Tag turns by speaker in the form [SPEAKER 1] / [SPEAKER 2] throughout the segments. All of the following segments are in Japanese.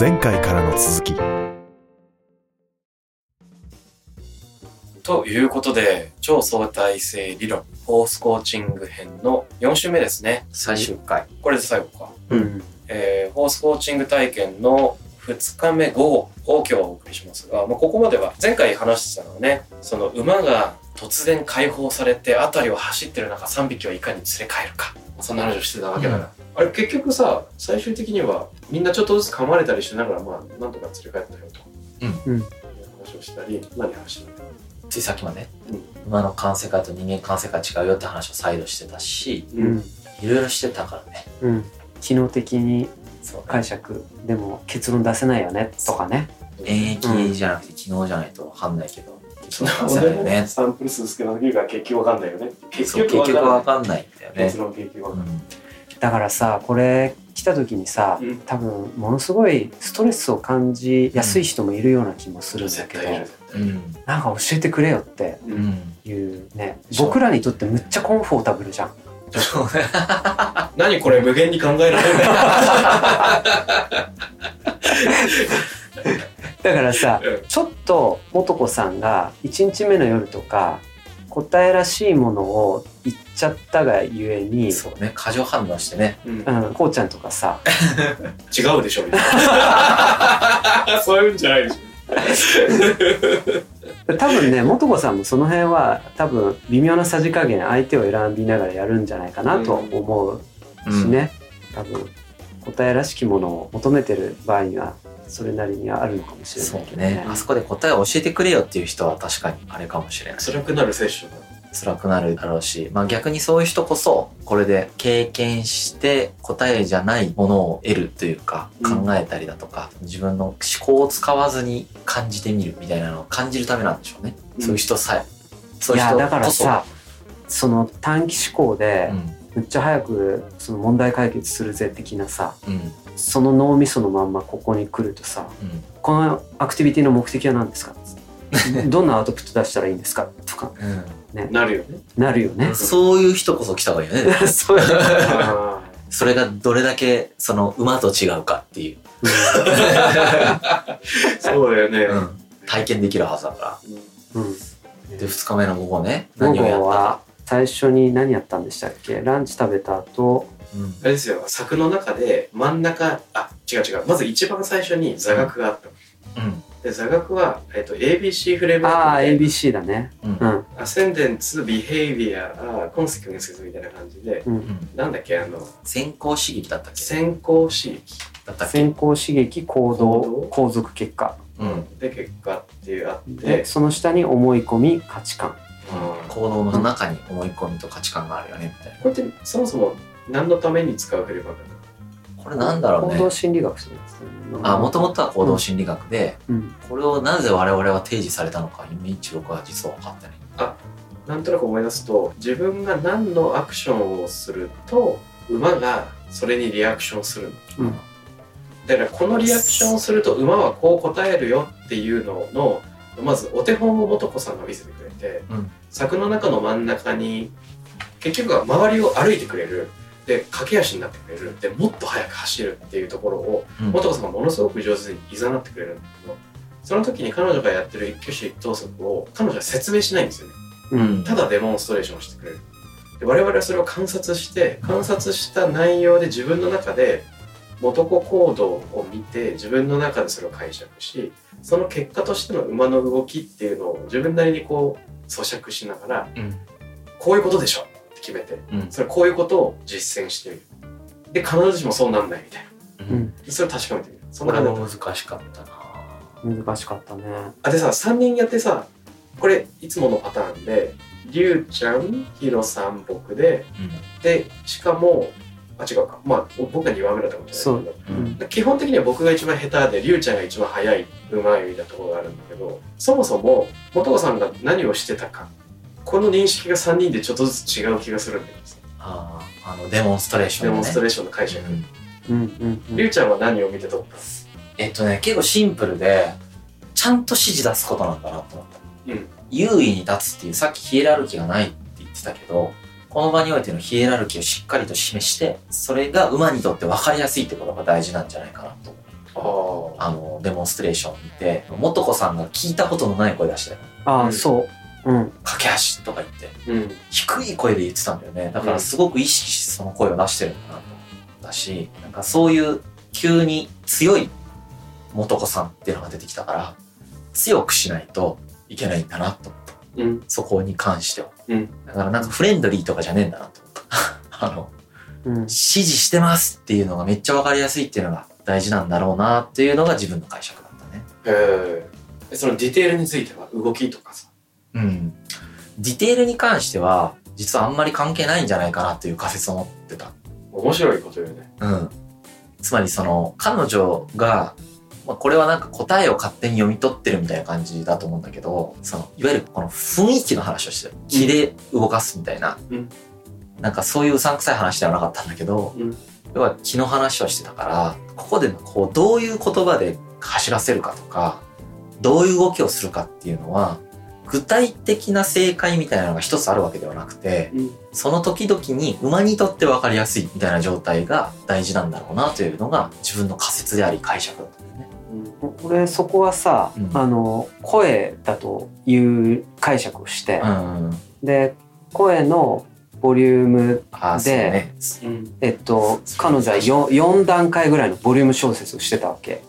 [SPEAKER 1] 前回からの続き
[SPEAKER 2] ということで、超相対性理論、フォースコーチング編の4週目ですね。
[SPEAKER 3] 最終回。
[SPEAKER 2] これで最後か。
[SPEAKER 4] うん。
[SPEAKER 2] えー、フォースコーチング体験の2日目午後を今日はお送りしますが、まあ、ここまでは前回話してたのはね、その馬が突然解放されて辺りを走ってる中3匹をいかに連れ帰るか。そんな話をしてたわけだから。あれ結局さ、最終的にはみんなちょっとずつ噛まれたりしながら、まあ、なんとか連れ帰ったよと。
[SPEAKER 4] うん
[SPEAKER 2] いう話をしたり、何話したの
[SPEAKER 3] ついさっきまで、
[SPEAKER 2] うん
[SPEAKER 3] 馬の感性界と人間感性界違うよって話を再度してたし、
[SPEAKER 4] うん。
[SPEAKER 3] いろいろしてたからね。
[SPEAKER 4] うん。機能的に
[SPEAKER 3] そう
[SPEAKER 4] 解釈でも結論出せないよねとかね。
[SPEAKER 3] 演疫じゃなくて機能じゃないとわかんないけど、結論出せないよね。
[SPEAKER 2] サンプル数少なすぎるから結局わかんないよね。結
[SPEAKER 3] 局わかんないんだよね
[SPEAKER 2] 結。論結局わかんない。
[SPEAKER 3] うん
[SPEAKER 4] だからさこれ来た時にさ、
[SPEAKER 2] うん
[SPEAKER 4] 多分ものすごいストレスを感じやすい人もいるような気もするんだけど、
[SPEAKER 3] うん。
[SPEAKER 4] なんか教えてくれよって。いうね
[SPEAKER 3] そう
[SPEAKER 4] 僕らにとってむっちゃコンフォータブルじゃん。
[SPEAKER 2] 何これ無限に考えられる
[SPEAKER 4] だからさ
[SPEAKER 2] うん
[SPEAKER 4] ちょっと素子さんが1日目の夜とか答えらしいものを言っちゃったがゆえに、
[SPEAKER 3] そうね、過剰反応してね。
[SPEAKER 2] うん。
[SPEAKER 4] うん、こうちゃんとかさ。
[SPEAKER 2] 違うでしょみたいな。そういうんじゃないでし
[SPEAKER 4] 多分ね素子さんもその辺は多分微妙なさじ加減相手を選びながらやるんじゃないかなと思うしね、多分答えらしきものを求めてる場合にはそれなりにはあるのかもしれ
[SPEAKER 3] そ
[SPEAKER 4] ないうけどね
[SPEAKER 3] ね。あそこで答えを教えてくれよっていう人は確かにあれかもしれない。
[SPEAKER 2] ょ。辛くなるセッションだ。
[SPEAKER 3] 辛くなるだろうし、まあ逆にそういう人こそ、これで経験して答えじゃないものを得るというか、
[SPEAKER 2] うん
[SPEAKER 3] 考えたりだとか、自分の思考を使わずに感じてみるみたいなのを感じるためなんでしょうね。
[SPEAKER 2] うん
[SPEAKER 3] そういう人さえ。そういう人
[SPEAKER 4] いやだから
[SPEAKER 3] こそ
[SPEAKER 4] さその短期思考で
[SPEAKER 3] うん。
[SPEAKER 4] むっちゃ早くその問題解決するぜ的なさ
[SPEAKER 3] うん。
[SPEAKER 4] その脳みそのまんまここに来るとさ
[SPEAKER 3] うん。
[SPEAKER 4] このアクティビティの目的は何ですか？どんなアウトプット出したらいいんですか？とか
[SPEAKER 2] なるよね。
[SPEAKER 4] なるよね
[SPEAKER 3] うん。。そういう人こそ来た方がいいよね。
[SPEAKER 4] そういう
[SPEAKER 2] あ
[SPEAKER 3] それがどれだけその馬と違うかっていう、
[SPEAKER 2] ーそうだよね。
[SPEAKER 3] うん体験できるはずだか
[SPEAKER 4] うんうん
[SPEAKER 3] ら。で、二日目の午後ね、
[SPEAKER 4] 午
[SPEAKER 3] 何をやった
[SPEAKER 4] 後は
[SPEAKER 3] か。
[SPEAKER 4] 最初に何やったんでしたっけ？ランチ食べた後
[SPEAKER 3] うん
[SPEAKER 2] あれですよ、柵の中で真ん中、あ、違う違う。まず一番最初に座学があった。の。
[SPEAKER 3] うん。
[SPEAKER 2] で、座学は、えっと、ABC フレームワ
[SPEAKER 4] ああ
[SPEAKER 2] ークで
[SPEAKER 4] ABC だね。
[SPEAKER 3] うん。
[SPEAKER 4] うん。
[SPEAKER 2] アセンデンツ、ビヘイビア、コンセクエンスみたいな感じで、
[SPEAKER 4] うん。
[SPEAKER 3] うん
[SPEAKER 2] なんだっけ、あの、
[SPEAKER 3] 先行刺激だったっけ？
[SPEAKER 2] 先行刺激。
[SPEAKER 3] だったっけ？
[SPEAKER 4] 先行刺激行
[SPEAKER 2] 行動？
[SPEAKER 4] 動後続結果。
[SPEAKER 3] うん。
[SPEAKER 2] で、結果っていうあって。
[SPEAKER 4] で、その下に思い込み価値観。
[SPEAKER 2] うん。
[SPEAKER 3] 行動の中に思い込みと価値観があるよねみたいな。
[SPEAKER 2] これってそもそも何のために使うフレームワークなの
[SPEAKER 3] これなんだろう
[SPEAKER 4] 行動
[SPEAKER 3] ね。
[SPEAKER 4] 心理学です。ね
[SPEAKER 3] あ、もともとは行動心理学で、
[SPEAKER 4] うん。
[SPEAKER 3] これをなぜ我々は提示されたのか、いまいち僕は実は分かってない。
[SPEAKER 2] なんとなく思い出すと自分が何のアクションをすると馬がそれにリアクションするの。
[SPEAKER 4] うん。
[SPEAKER 2] だからこのリアクションをすると馬はこう答えるよっていうののまずお手本を素子さんが見せてくれて、
[SPEAKER 3] うん。
[SPEAKER 2] 柵の中の真ん中に結局は周りを歩いてくれるで駆け足になってくれる。でもっと速く走るっていうところを
[SPEAKER 3] うん。
[SPEAKER 2] 素子さんがものすごく上手にいざなってくれるんだけどその時に彼女がやってる一挙手一投足を彼女は説明しないんですよね。
[SPEAKER 4] うん。
[SPEAKER 2] ただデモンストレーションをしてくれる。で我々はそれを観察して観察した内容で自分の中で元子行動を見て自分の中でそれを解釈しその結果としての馬の動きっていうのを自分なりにこう咀嚼しながら
[SPEAKER 3] うん。
[SPEAKER 2] こういうことでしょ決めて
[SPEAKER 3] うん。
[SPEAKER 2] それこういうことを実践してみる。で必ずしもそうなんないみたいな。
[SPEAKER 3] うん。
[SPEAKER 2] でそれを確かめてみる。そんな感じ
[SPEAKER 3] 難しかったな。
[SPEAKER 4] 難しかったね。
[SPEAKER 2] あでさ3人やってさこれいつものパターンでりゅうちゃんヒロさん僕で
[SPEAKER 3] うん。
[SPEAKER 2] でしかもあ違うか。まあ僕が2番目だったかもしれないけど。
[SPEAKER 3] う。ん。
[SPEAKER 4] うん。
[SPEAKER 2] 基本的には僕が一番下手でりゅうちゃんが一番速い馬いみたいなところがあるんだけどそもそも元子さんが何をしてたかこの認識が3人でちょっとずつ違う気がするんだよね
[SPEAKER 3] ああ、あの、デモンストレーションのね。
[SPEAKER 2] デモンストレーションの解釈
[SPEAKER 3] うん
[SPEAKER 4] うんうんうん
[SPEAKER 2] りゅうちゃんは何を見て取った
[SPEAKER 3] えっとね、結構シンプルで、ちゃんと指示出すことなんだなと思った。
[SPEAKER 2] うん
[SPEAKER 3] 優位に立つっていう、さっきヒエラルキーがないって言ってたけど、この場においてのヒエラルキーをしっかりと示して、それが馬にとって分かりやすいってことが大事なんじゃないかなと思
[SPEAKER 2] ああ。
[SPEAKER 3] あの、デモンストレーション見て、元子さんが聞いたことのない声出してたよ。
[SPEAKER 4] ああ、
[SPEAKER 2] うん
[SPEAKER 4] そう。うん。
[SPEAKER 3] 駆け足とか言って、
[SPEAKER 2] うん。
[SPEAKER 3] 低い声で言ってたんだよね。だからすごく意識してその声を出してるんだなと思ったし、なんかそういう急に強い元子さんっていうのが出てきたから、強くしないといけないんだなと思った。
[SPEAKER 2] うん。
[SPEAKER 3] そこに関しては。
[SPEAKER 2] うん
[SPEAKER 3] だからなんかフレンドリーとかじゃねえんだなと思った。あの、
[SPEAKER 4] うん。
[SPEAKER 3] 指示してますっていうのがめっちゃわかりやすいっていうのが大事なんだろうなっていうのが自分の解釈だったね。
[SPEAKER 2] へえ。そのディテールについては動きとかさ。
[SPEAKER 3] うん。ディテールに関しては、実はあんまり関係ないんじゃないかなっていう仮説を持ってた。
[SPEAKER 2] 面白いこと言うね。
[SPEAKER 3] うん。つまりその、彼女が、まあ、これはなんか答えを勝手に読み取ってるみたいな感じだと思うんだけど、その、いわゆるこの雰囲気の話をしてる。気で動かすみたいな。
[SPEAKER 2] うん
[SPEAKER 3] なんかそういううさんくさい話ではなかったんだけど、
[SPEAKER 2] うん
[SPEAKER 3] 要は気の話をしてたから、ここでこう、どういう言葉で走らせるかとか、どういう動きをするかっていうのは、具体的な正解みたいなのが一つあるわけではなくて、
[SPEAKER 2] うん。
[SPEAKER 3] その時々に馬にとって分かりやすいみたいな状態が大事なんだろうなというのが自分の仮説であり解釈だったんだよね。
[SPEAKER 4] 俺そこはさ、
[SPEAKER 3] うん
[SPEAKER 4] あの声だという解釈をして、
[SPEAKER 3] うん。
[SPEAKER 4] で声のボリュームで
[SPEAKER 3] ね。
[SPEAKER 2] うん。
[SPEAKER 4] えっと彼女は 4, 4段階ぐらいのボリューム小説をしてたわけで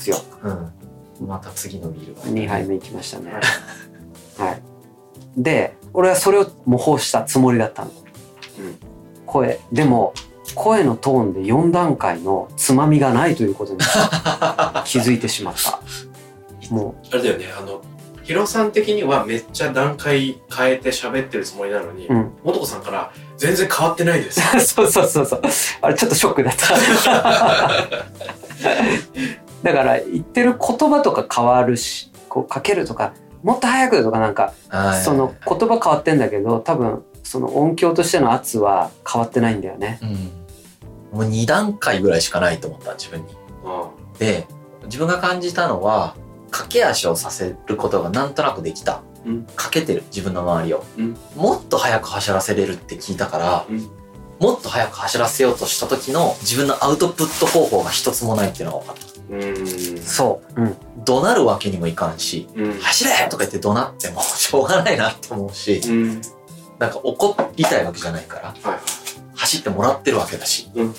[SPEAKER 4] すよ
[SPEAKER 3] うん。また次のビールが。
[SPEAKER 4] 2杯目いきましたね はい。で俺はそれを模倣したつもりだったの、
[SPEAKER 2] うん。
[SPEAKER 4] 声。でも声のトーンで4段階のつまみがないということに 気づいてしまった。も
[SPEAKER 2] あれだよね、あの、ヒロさん的にはめっちゃ段階変えて喋ってるつもりなのに、
[SPEAKER 4] う、うん、
[SPEAKER 2] 元子さんから全然変わってないです。
[SPEAKER 4] そうそうそうそう。あれちょっとショックだった。だから言ってる言葉とか変わるしこうかけるとかもっと早くとかなんか
[SPEAKER 3] はい
[SPEAKER 4] その言葉変わってんだけど多分その音響としての圧は変わってないんだよね。
[SPEAKER 3] うん。もう2段階ぐらいしかないと思った、自分に。
[SPEAKER 2] あ
[SPEAKER 3] で、自分が感じたのは、駆け足をさせることがなんとなくできた。
[SPEAKER 2] うん
[SPEAKER 3] かけてる、自分の周りを。
[SPEAKER 2] うん
[SPEAKER 3] もっと早く走らせれるって聞いたから、
[SPEAKER 2] うん
[SPEAKER 3] もっと早く走らせようとした時の自分のアウトプット方法が一つもないっていうのが分かった。
[SPEAKER 2] うーん。
[SPEAKER 4] そう、うん、
[SPEAKER 3] 怒鳴るわけにもいかんし、
[SPEAKER 2] うん。
[SPEAKER 3] 走れとか言って怒鳴っても しょうがないなって思うし、
[SPEAKER 2] うん。
[SPEAKER 3] なんか怒りたいわけじゃないから、
[SPEAKER 2] はい。
[SPEAKER 3] 走ってもらってるわけだし、
[SPEAKER 2] うん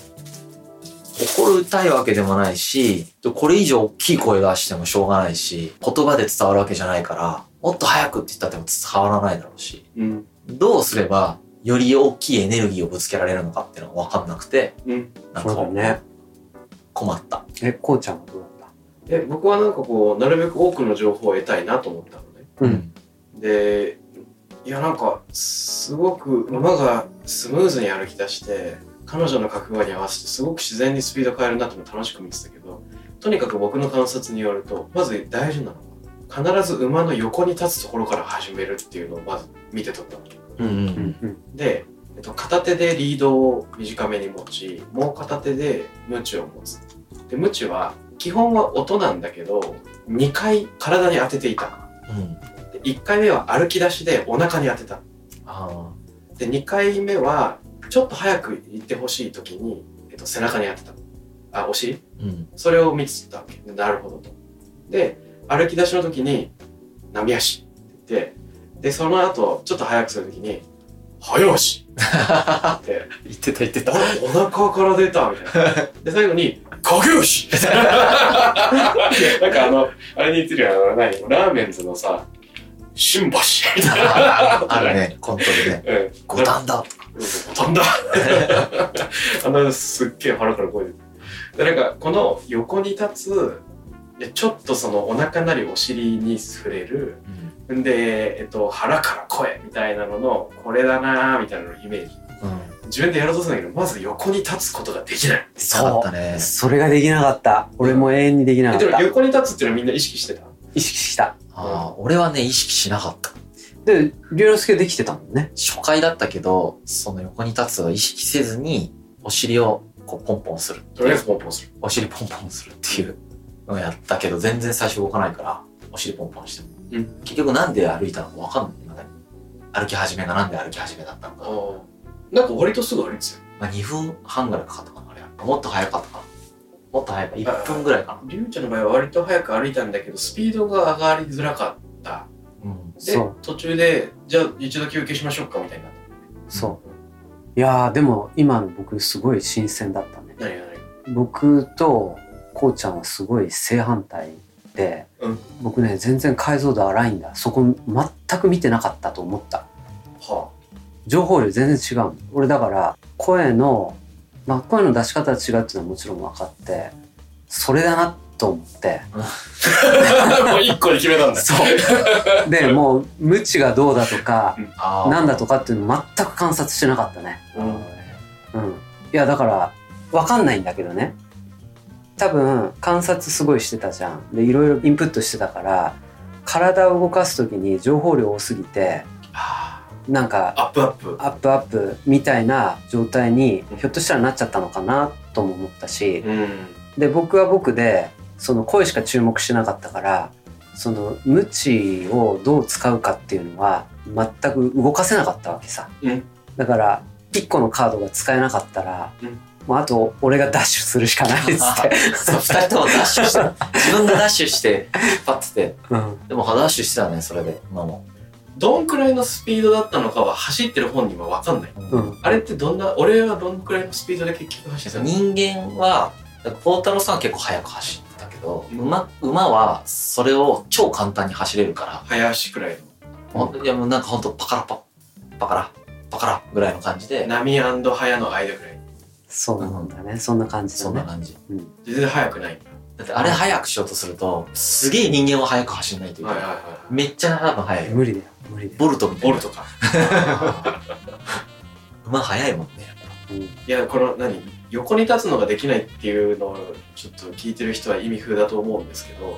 [SPEAKER 3] 怒りたいわけでもないし、これ以上大きい声出してもしょうがないし、言葉で伝わるわけじゃないから、もっと早くって言ったっても伝わらないだろうし、
[SPEAKER 2] うん。
[SPEAKER 3] どうすればより大きいエネルギーをぶつけられるのかっていうのが分かんなくて、
[SPEAKER 2] うん。
[SPEAKER 3] なんか
[SPEAKER 4] そうだね。
[SPEAKER 3] 困った。
[SPEAKER 4] えこうちゃんはどうだった
[SPEAKER 2] で、僕はなんかこう、なるべく多くの情報を得たいなと思ったのね。
[SPEAKER 4] うん。
[SPEAKER 2] で、いやなんか、すごく馬がスムーズに歩き出して、彼女の覚悟に合わせてすごく自然にスピード変えるなって楽しく見てたけど、とにかく僕の観察によると、まず大事なのは、必ず馬の横に立つところから始めるっていうのをまず見て取ったの。
[SPEAKER 3] うんうん
[SPEAKER 4] うんうん
[SPEAKER 2] で、えっと、片手でリードを短めに持ち、もう片手でムチを持つ。で、ムチは基本は音なんだけど、2回体に当てていた。
[SPEAKER 3] うん。
[SPEAKER 2] で1回目は歩き出しでお腹に当てた。
[SPEAKER 3] あ
[SPEAKER 2] で、2回目はちょっと早く行ってほしい時に、えっと、背中に当てた。あ、お尻？
[SPEAKER 3] あ。うん。
[SPEAKER 2] それを見つったわけ。でなるほどと。で、歩き出しの時に、波足って言って、で、その後、ちょっと早くする時に、早足 って、
[SPEAKER 3] 言ってた言って
[SPEAKER 2] あれ？お腹から出たみたいな。で、最後に、影吉 なんかあの、あれに似てるよ、あの、何？ラーメンズのさ、新橋みたいな。
[SPEAKER 3] あるね、コントでね。
[SPEAKER 2] うん。
[SPEAKER 3] 五反田。
[SPEAKER 2] うん。飛んだあの、すっげえ腹から声出てで、なんか、この横に立つ、でちょっとそのお腹なりお尻に触れる、
[SPEAKER 3] うん。
[SPEAKER 2] んで、えっと、腹から声みたいなのの、これだなーみたいなのイメージ。
[SPEAKER 3] うん。
[SPEAKER 2] 自分でやろうとするんだけど、まず横に立つことができない。
[SPEAKER 3] できなかったね。
[SPEAKER 4] それができなかった俺も永遠にできなか
[SPEAKER 2] えでも
[SPEAKER 4] った
[SPEAKER 2] 横に立つっていうのはみんな意識してた？
[SPEAKER 4] 意識した
[SPEAKER 3] ああ、俺はね、意識しなかった。
[SPEAKER 4] で龍之介できてたもんね
[SPEAKER 3] 初回だったけど、その横に立つを意識せずに、お尻をこうポンポンする。
[SPEAKER 2] とりあえずポンポンする。
[SPEAKER 3] お尻ポンポンするっていうのをやったけど、全然最初動かないから、お尻ポンポンしても。
[SPEAKER 2] うん。
[SPEAKER 3] 結局なんで歩いたのかわかんない。歩き始めがなんで歩き始めだったのか。
[SPEAKER 2] なんか割とすぐ歩いてたよ。
[SPEAKER 3] まあ、2分半ぐらいかかったかな、あれは。もっと早かったかな。もっと早く1分ぐらいか
[SPEAKER 2] りゅうちゃんの場合は割と早く歩いたんだけどスピードが上がりづらかった。
[SPEAKER 3] なうん。
[SPEAKER 2] で
[SPEAKER 4] そう。
[SPEAKER 2] 途中でじゃあ一度休憩しましょうかみたいになった
[SPEAKER 4] そう。いやーでも今の僕すごい新鮮だったね。
[SPEAKER 2] 何が何
[SPEAKER 4] 僕とこうちゃんはすごい正反対で、
[SPEAKER 2] うん。
[SPEAKER 4] 僕ね全然解像度荒いんだ。そこ全く見てなかったと思った。
[SPEAKER 2] は
[SPEAKER 4] 情報量全然違うの。俺だから声の、まあ、声の出し方が違うっていうのはもちろん分かってそれだなと思って。
[SPEAKER 2] あ もう一個で決めたんだ。
[SPEAKER 4] そう。でもう無知がどうだとか
[SPEAKER 3] あー。
[SPEAKER 4] なんだとかっていうの全く観察してなかったね。
[SPEAKER 2] うん。
[SPEAKER 4] うん。いやだから分かんないんだけどね多分観察すごいしてたじゃん。でいろいろインプットしてたから体を動かす時に情報量多すぎて
[SPEAKER 2] あ
[SPEAKER 4] なんか
[SPEAKER 2] ーアップアップ。
[SPEAKER 4] アップアップみたいな状態にひょっとしたらなっちゃったのかなとも思ったし
[SPEAKER 2] うん。
[SPEAKER 4] で僕は僕でその声しか注目してなかったからその鞭をどう使うかっていうのは全く動かせなかったわけさ、
[SPEAKER 2] うん。
[SPEAKER 4] だから1個のカードが使えなかったら、
[SPEAKER 2] うん
[SPEAKER 4] もうあと俺がダッシュするしかないっつって、
[SPEAKER 3] そう2人ともダッシュして自分がダッシュして引っ張って。て
[SPEAKER 4] うん、
[SPEAKER 3] でもダッシュしてたねそれで今も。
[SPEAKER 2] どんくらいのスピードだったのかは走ってる本人は分かんない。
[SPEAKER 4] うん。
[SPEAKER 2] あれってどんな俺はどんくらいのスピードで結局走ってたの？
[SPEAKER 3] 人間は孝太郎さんは結構速く走ってたけど
[SPEAKER 2] うん
[SPEAKER 3] 馬馬はそれを超簡単に走れるから。
[SPEAKER 2] 早足くらい
[SPEAKER 3] ほんいやもうなんかほんとパカラパパカラパカラぐらいの感じで。
[SPEAKER 2] の波早の間くらい
[SPEAKER 4] そうなんだね、そんな感じだね。
[SPEAKER 3] そんな感じ。
[SPEAKER 2] 全然速くない。んだ
[SPEAKER 3] だってあれ速くしようとするとすげえ人間は速く走んないといけない。い、
[SPEAKER 2] ははいはい。
[SPEAKER 3] めっちゃ多分速いよ。
[SPEAKER 4] 無理だよ無理だよ、
[SPEAKER 3] ボルトみたいな。
[SPEAKER 2] ボルトか。
[SPEAKER 3] 馬速いもんね
[SPEAKER 4] うん。
[SPEAKER 2] いやこの何？横に立つのができないっていうのをちょっと聞いてる人は意味不だと思うんですけど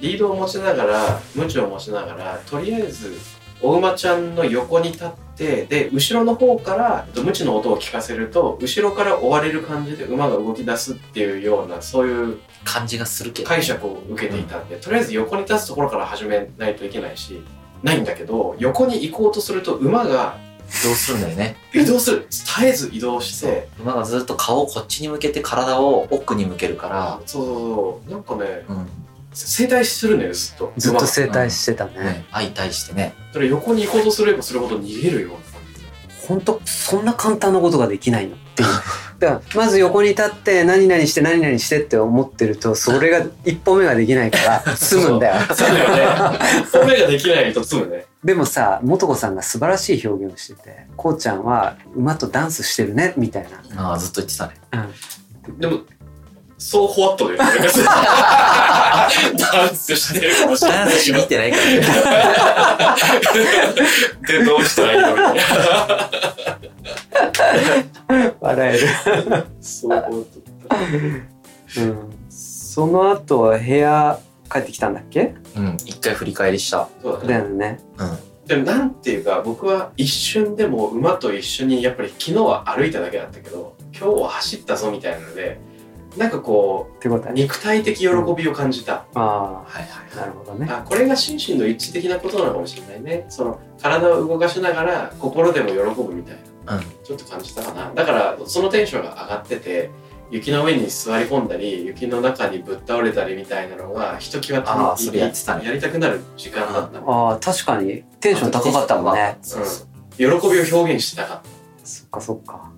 [SPEAKER 2] リードを持ちながらムチを持ちながらとりあえずお馬ちゃんの横に立ってで後ろの方からムチの音を聞かせると後ろから追われる感じで馬が動き出すっていうようなそういう
[SPEAKER 3] 感じがするけど。
[SPEAKER 2] 解釈を受けていたんで、とりあえず横に立つところから始めないといけないしないんだけど横に行こうとすると馬が
[SPEAKER 3] 移動するんだよね。
[SPEAKER 2] 移動する。絶えず移動して。
[SPEAKER 3] 馬がずっと顔をこっちに向けて体を奥に向けるから、
[SPEAKER 2] そうそうそう。なんかね
[SPEAKER 3] うん
[SPEAKER 2] 整体するんだよずっと。
[SPEAKER 4] ずっと整体してたね、
[SPEAKER 3] ね、相対してね。
[SPEAKER 2] それ横に行こうとすればするほど逃げるような感じで
[SPEAKER 4] 本当そんな簡単なことができないの。っていう。だからまず横に立って何々して何々してって思ってるとそれが一歩目ができないから済むんだよ。
[SPEAKER 2] そう。だよね。褒めができないと済むね。
[SPEAKER 4] でもさ素子さんが素晴らしい表現をしててこうちゃんは馬とダンスしてるねみたいな、
[SPEAKER 3] ああずっと言ってたね。
[SPEAKER 4] うん、
[SPEAKER 2] でもそうホワットだよね。ダンスしてるかもしれ
[SPEAKER 3] ダンス
[SPEAKER 2] ない。けど
[SPEAKER 3] 見てないからね
[SPEAKER 2] でどうしたらいいの？みたいな
[SPEAKER 4] 笑える、
[SPEAKER 2] そう
[SPEAKER 4] その後は部屋帰ってきたんだっけ？
[SPEAKER 3] うん一回振り返りした。
[SPEAKER 2] そうだね
[SPEAKER 4] だよね。
[SPEAKER 3] うん。
[SPEAKER 2] でもなんていうか僕は一瞬でも馬と一緒にやっぱり昨日は歩いただけだったけど今日は走ったぞみたいなのでなんかこ
[SPEAKER 4] ってことはね
[SPEAKER 2] う肉体的喜びを感じた、
[SPEAKER 4] あ
[SPEAKER 3] はいはい
[SPEAKER 4] あなるほどね。
[SPEAKER 2] あこれが心身の一致的なことなのかもしれないね。その体を動かしながら心でも喜ぶみたいな。
[SPEAKER 3] うん。
[SPEAKER 2] ちょっと感じたかな。だからそのテンションが上がってて雪の上に座り込んだり雪の中にぶっ倒れたりみたいなのがひときわ
[SPEAKER 3] あーそれや
[SPEAKER 2] やりたくなる時間だったね
[SPEAKER 4] ああ確かに。テンション高かったもんね。
[SPEAKER 3] そうそう
[SPEAKER 2] 喜びを表現してなかった。
[SPEAKER 4] そっかそっか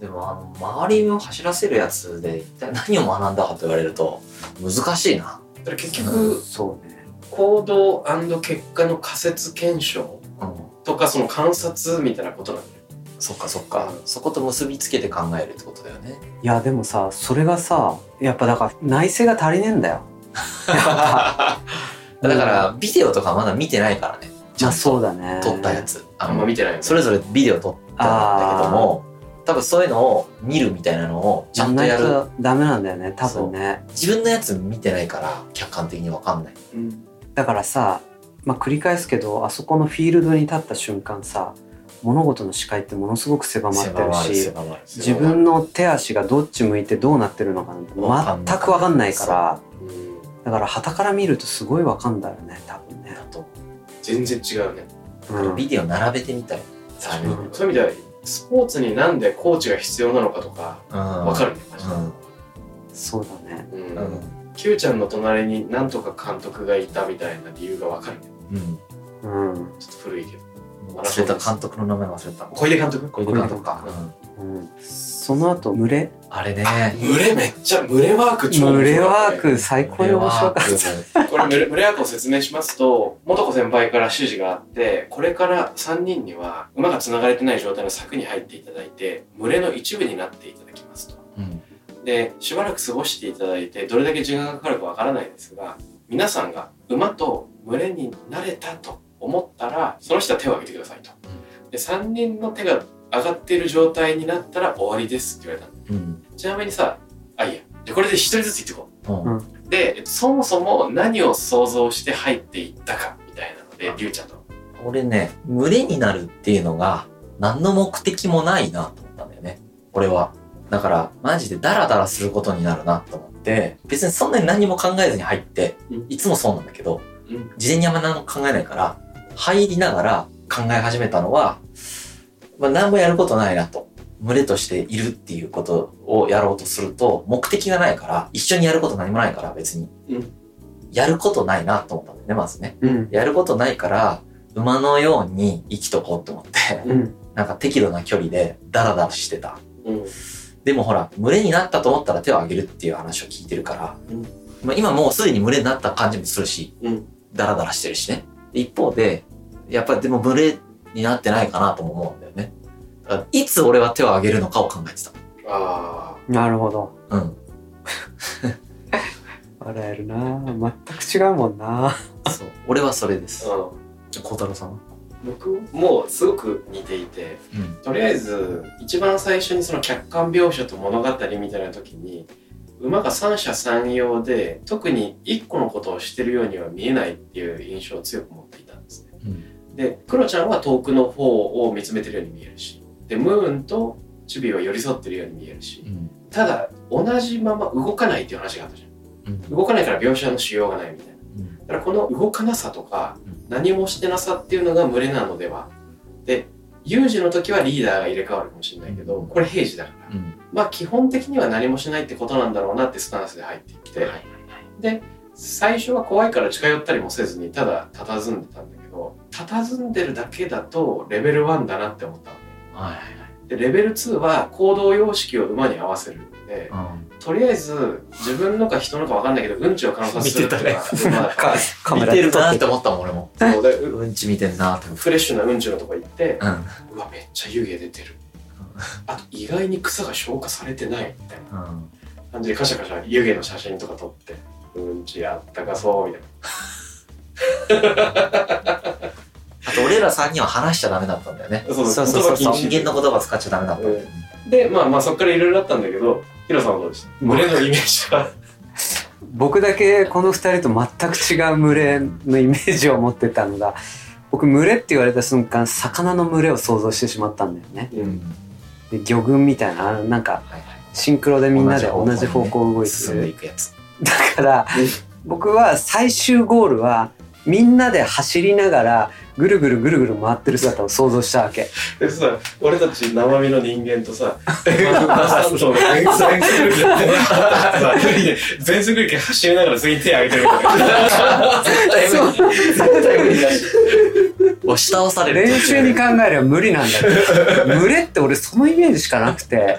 [SPEAKER 3] でもあの周りを走らせるやつで一体何を学んだかと言われると難しいな。
[SPEAKER 2] だから結局
[SPEAKER 4] そうね。
[SPEAKER 2] 行動結果の仮説検証
[SPEAKER 3] うん。
[SPEAKER 2] とかその観察みたいなことなんだよ。
[SPEAKER 3] そっかそっか。そこと結びつけて考えるってことだよね。
[SPEAKER 4] いやでもさそれがさやっぱだから内政が足りねえんだよ。
[SPEAKER 3] だからビデオとかまだ見てないからね。ちゃ
[SPEAKER 4] まあ
[SPEAKER 3] んと
[SPEAKER 4] そうだね。
[SPEAKER 3] 撮ったやつ。あ
[SPEAKER 2] あんま
[SPEAKER 3] の
[SPEAKER 2] 見てないよね。
[SPEAKER 3] それぞれビデオ撮ったんだけども多分そういうのを見るみたいなのをちゃんとやる。
[SPEAKER 4] ダメなんだよね多分ね。
[SPEAKER 3] 自分のやつ見てないから客観的に分かんない。
[SPEAKER 2] うん。
[SPEAKER 4] だからさまあ繰り返すけどあそこのフィールドに立った瞬間さ物事の視界ってものすごく狭まってるし
[SPEAKER 3] 狭まる
[SPEAKER 4] 自分の手足がどっち向いてどうなってるのかなんて全く分かんないから
[SPEAKER 2] う。ん
[SPEAKER 4] だから傍から見るとすごい分かんだよね多分ね。
[SPEAKER 3] だ、と。
[SPEAKER 2] 全然違うね。
[SPEAKER 4] うん、
[SPEAKER 3] ビデオ並べてみたい。3人
[SPEAKER 4] うん
[SPEAKER 2] そういう意味ではスポーツになんでコーチが必要なのかとか
[SPEAKER 3] うん
[SPEAKER 2] 分かるねマジで
[SPEAKER 3] うん。
[SPEAKER 4] そうだね。
[SPEAKER 2] うん。
[SPEAKER 3] うん。
[SPEAKER 2] Q ちゃんの隣になんとか監督がいたみたいな理由がわかるね。
[SPEAKER 3] うん。
[SPEAKER 4] うん、
[SPEAKER 2] ちょっと古いけど。
[SPEAKER 3] 忘れた。監督の名前忘れた。
[SPEAKER 2] 小出監督？
[SPEAKER 3] 小出監督か。うん
[SPEAKER 4] うん、その後群れ？
[SPEAKER 3] あれね。
[SPEAKER 2] 群れめっちゃ群れワーク超
[SPEAKER 4] 群れ
[SPEAKER 2] い
[SPEAKER 4] ワーク最高に面白かった。
[SPEAKER 2] これ群れ群れワークを説明しますと元子先輩から指示があってこれから3人には馬が繋がれてない状態の柵に入っていただいて群れの一部になっていただきますと。
[SPEAKER 3] うん。
[SPEAKER 2] でしばらく過ごしていただいてどれだけ時間がかかるかわからないですが皆さんが馬と群れになれたと思ったらその人は手を挙げてくださいと。で3人の手が上がっている状態になったら終わりですって言われたの
[SPEAKER 3] うん。
[SPEAKER 2] ちなみにさあいいやじゃあこれで一人ずつ言っていこう
[SPEAKER 3] うん。
[SPEAKER 2] で、えっと、そもそも何を想像して入っていったかみたいなので、りゅうちゃんと。
[SPEAKER 3] 俺ね、群れになるっていうのが、何の目的もないなと思ったんだよね。俺は。だから、マジでダラダラすることになるなと思って、別にそんなに何も考えずに入って
[SPEAKER 2] うん、
[SPEAKER 3] いつもそうなんだけど、
[SPEAKER 2] うん
[SPEAKER 3] 事前にあんま何も考えないから、入りながら考え始めたのは、まあ何もやることないなと。群れとしているっていうことをやろうとすると、目的がないから、一緒にやること何もないから別に。
[SPEAKER 2] うん
[SPEAKER 3] やることないなと思ったんだよね、まずね。
[SPEAKER 4] うん
[SPEAKER 3] やることないから、馬のように生きとこうって思って、
[SPEAKER 4] うん
[SPEAKER 3] なんか適度な距離でダラダラしてた。
[SPEAKER 2] うん。
[SPEAKER 3] でもほら、群れになったと思ったら手を挙げるっていう話を聞いてるから、
[SPEAKER 2] うん
[SPEAKER 3] まあ、今もうすでに群れになった感じもするし、
[SPEAKER 2] うん
[SPEAKER 3] ダラダラしてるしね。で一方で、やっぱりでも群れになってないかなとも思うんだよね。だからいつ俺は手を挙げるのかを考えてた。
[SPEAKER 2] あ
[SPEAKER 4] なるほど
[SPEAKER 3] うん。
[SPEAKER 4] 笑えるな全く違うもんな
[SPEAKER 3] そう。俺はそれです。
[SPEAKER 2] あ。うん。
[SPEAKER 3] じゃあ、孝太郎さんは？
[SPEAKER 2] 僕もすごく似ていて、
[SPEAKER 3] うん。
[SPEAKER 2] とりあえず、一番最初にその客観描写と物語みたいな時に、馬が三者三様で、特に一個のことをしてるようには見えないっていう印象を強く持っていたんですね。
[SPEAKER 3] うん。
[SPEAKER 2] で、クロちゃんは遠くの方を見つめてるように見えるし、で、ムーンとチュビーは寄り添ってるように見えるし、
[SPEAKER 3] うん。
[SPEAKER 2] ただ同じまま動かないっていう話があったじゃん。
[SPEAKER 3] うん。
[SPEAKER 2] 動かないから描写のしようがないみたいな。
[SPEAKER 3] うん。
[SPEAKER 2] だからこの動かなさとか
[SPEAKER 3] うん。
[SPEAKER 2] 何もしてなさっていうのが群れなのでは。で有事の時はリーダーが入れ替わるかもしれないけどこれ平時だから。
[SPEAKER 3] うん。
[SPEAKER 2] まあ基本的には何もしないってことなんだろうなってスタンスで入ってきて。
[SPEAKER 3] はいはい
[SPEAKER 2] で最初は怖いから近寄ったりもせずにただ佇んでたんだけど佇んでるだけだとレベル1だなって思ったのね
[SPEAKER 3] はい。はい
[SPEAKER 2] でレベル2は行動様式を馬に合わせるので
[SPEAKER 3] はい。
[SPEAKER 2] とりあえず自分のか人のか分かんないけどうんちを観察するっていうのが馬だから
[SPEAKER 3] 見てるなって思ったもん俺も。
[SPEAKER 2] そうでう
[SPEAKER 3] うんち見てんなって。
[SPEAKER 2] フレッシュなうんちのとこ行って
[SPEAKER 3] うん。
[SPEAKER 2] うわめっちゃ湯気出てるあと意外に草が消化されてないみたいな
[SPEAKER 3] うん。
[SPEAKER 2] 感じでカシャカシャ湯気の写真とか撮ってうんちあったかそうみたい
[SPEAKER 3] あと俺ら3人は話しちゃダメだったんだよね。
[SPEAKER 2] なそう
[SPEAKER 4] そうそう。そう。
[SPEAKER 3] 人間の言葉使っちゃダメだったんだよね。
[SPEAKER 2] でまあまあそっからいろいろあったんだけどヒロさんはどうでした？群れのイメージは。
[SPEAKER 4] 僕だけこの二人と全く違う群れのイメージを持ってたのが僕群れって言われた瞬間魚の群れを想像してしまったんだよね。
[SPEAKER 2] うん。
[SPEAKER 4] で魚群みたいなあのなんか。シンクロでみんなで同じ方向を動いて
[SPEAKER 3] 進んでい
[SPEAKER 4] る
[SPEAKER 3] くやつ。
[SPEAKER 4] だから僕は最終ゴールはみんなで走りながらぐるぐるぐるぐる回ってる姿を想像したわけ
[SPEAKER 2] でさ俺たち生身の人間とさ全全速力でさ全速力で走りながら次に手挙げてるみたいな
[SPEAKER 4] そう
[SPEAKER 3] 絶対無理だし。押し倒される。
[SPEAKER 4] 練習に考えれば無理なんだけど群れって俺そのイメージしかなくて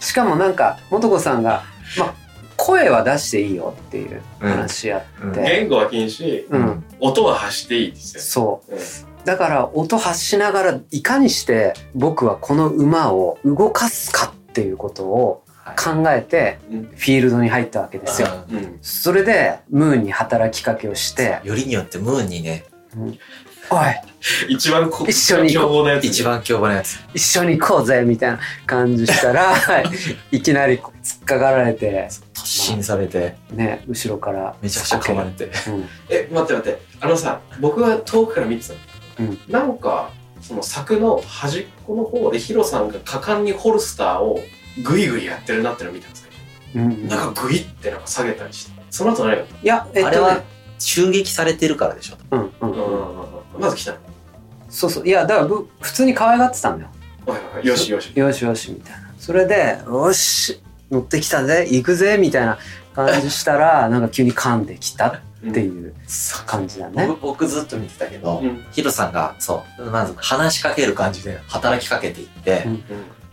[SPEAKER 4] しかもなんか素子さんが、まあ、声は出していいよっていう話やって、
[SPEAKER 2] 言語は禁止。
[SPEAKER 4] うん。
[SPEAKER 2] 音は発していいって言って
[SPEAKER 4] そう。
[SPEAKER 2] たよ
[SPEAKER 4] だから音発しながらいかにして僕はこの馬を動かすかっていうことを考えて
[SPEAKER 2] うん。
[SPEAKER 4] フィールドに入ったわけですよ。
[SPEAKER 2] うん。うん。
[SPEAKER 4] それでムーンに働きかけをして。
[SPEAKER 3] よりによってムーンにね、「
[SPEAKER 4] おい。
[SPEAKER 2] 一番こ
[SPEAKER 4] 一緒に
[SPEAKER 2] 凶暴なやつ
[SPEAKER 3] 一番凶暴なやつ。
[SPEAKER 4] 一緒に行こうぜ」みたいな感じしたら いきなり突っかかられて、
[SPEAKER 3] 突進されて、
[SPEAKER 4] ね、後ろから
[SPEAKER 3] めちゃくちゃ噛まれて。
[SPEAKER 4] うん。
[SPEAKER 2] え待って待って。あのさ僕は遠くから見てたの、
[SPEAKER 4] うん。
[SPEAKER 2] なんかその柵の端っこの方でヒロさんが果敢にホルスターをグイグイやってるなってのを見たんですよ
[SPEAKER 4] うん
[SPEAKER 2] なんかグイってなんか下げたりしてその後何が
[SPEAKER 4] いやえっ
[SPEAKER 3] あれは
[SPEAKER 4] とね
[SPEAKER 3] 襲撃されてるからでしょ。
[SPEAKER 4] うんうん
[SPEAKER 2] うん。うんうんまず来たの？
[SPEAKER 4] そうそう。いやだからぶ普通に可愛がってたんだよ。
[SPEAKER 2] はいはいはい。よしよし。
[SPEAKER 4] よしよしみたいな。それでよし乗ってきたぜ行くぜみたいな感じしたら なんか急に噛んできたっていう感じだね。
[SPEAKER 3] 僕僕ずっと見てたけど、
[SPEAKER 2] うん。
[SPEAKER 3] ヒロさんがそうまず話しかける感じで働きかけていって、
[SPEAKER 4] うん。
[SPEAKER 2] うん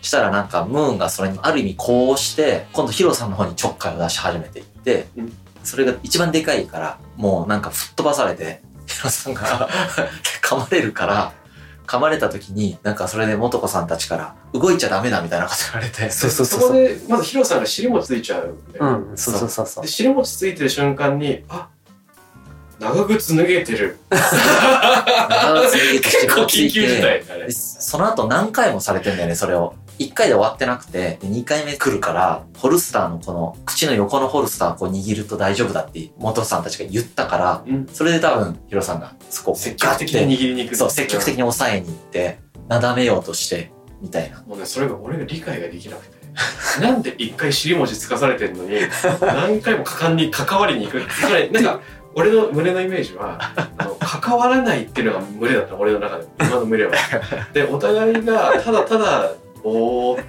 [SPEAKER 3] したらなんかムーンがそれにある意味こうして今度ヒロさんの方にちょっかいを出し始めていって、
[SPEAKER 2] うん。
[SPEAKER 3] それが一番でかいからもうなんか吹っ飛ばされてヒロさんが 噛まれるから噛まれた時になんかそれで素子さんたちから動いちゃダメだみたいなこと言われて
[SPEAKER 4] そうそう
[SPEAKER 2] そ
[SPEAKER 4] そうそう。
[SPEAKER 2] こでまずヒロさんが尻餅ついちゃう
[SPEAKER 4] うん、そうそうそうそう
[SPEAKER 2] で。尻餅ついてる瞬間にあ長靴脱げてる
[SPEAKER 3] 長すぎて
[SPEAKER 2] 結構緊急事態だね
[SPEAKER 3] でその後何回もされてんだよね、それを。1回で終わってなくて、で2回目来るから、ホルスターのこの、口の横のホルスターをこう握ると大丈夫だって、元さんたちが言ったから、
[SPEAKER 2] うん。
[SPEAKER 3] それで多分、ヒロさんが、そこを
[SPEAKER 2] 積極的に握りに行く
[SPEAKER 3] そう、積極的に抑えに行って、なだめようとして、みたいな。
[SPEAKER 2] もうねそれが俺が理解ができなくて。なんで一回尻餅つかされてんのに何回も果敢に関わりに行くつまりなんか俺の胸のイメージはあの関わらないっていうのが群れだった俺の中で今の群れは。でお互いがただただおー。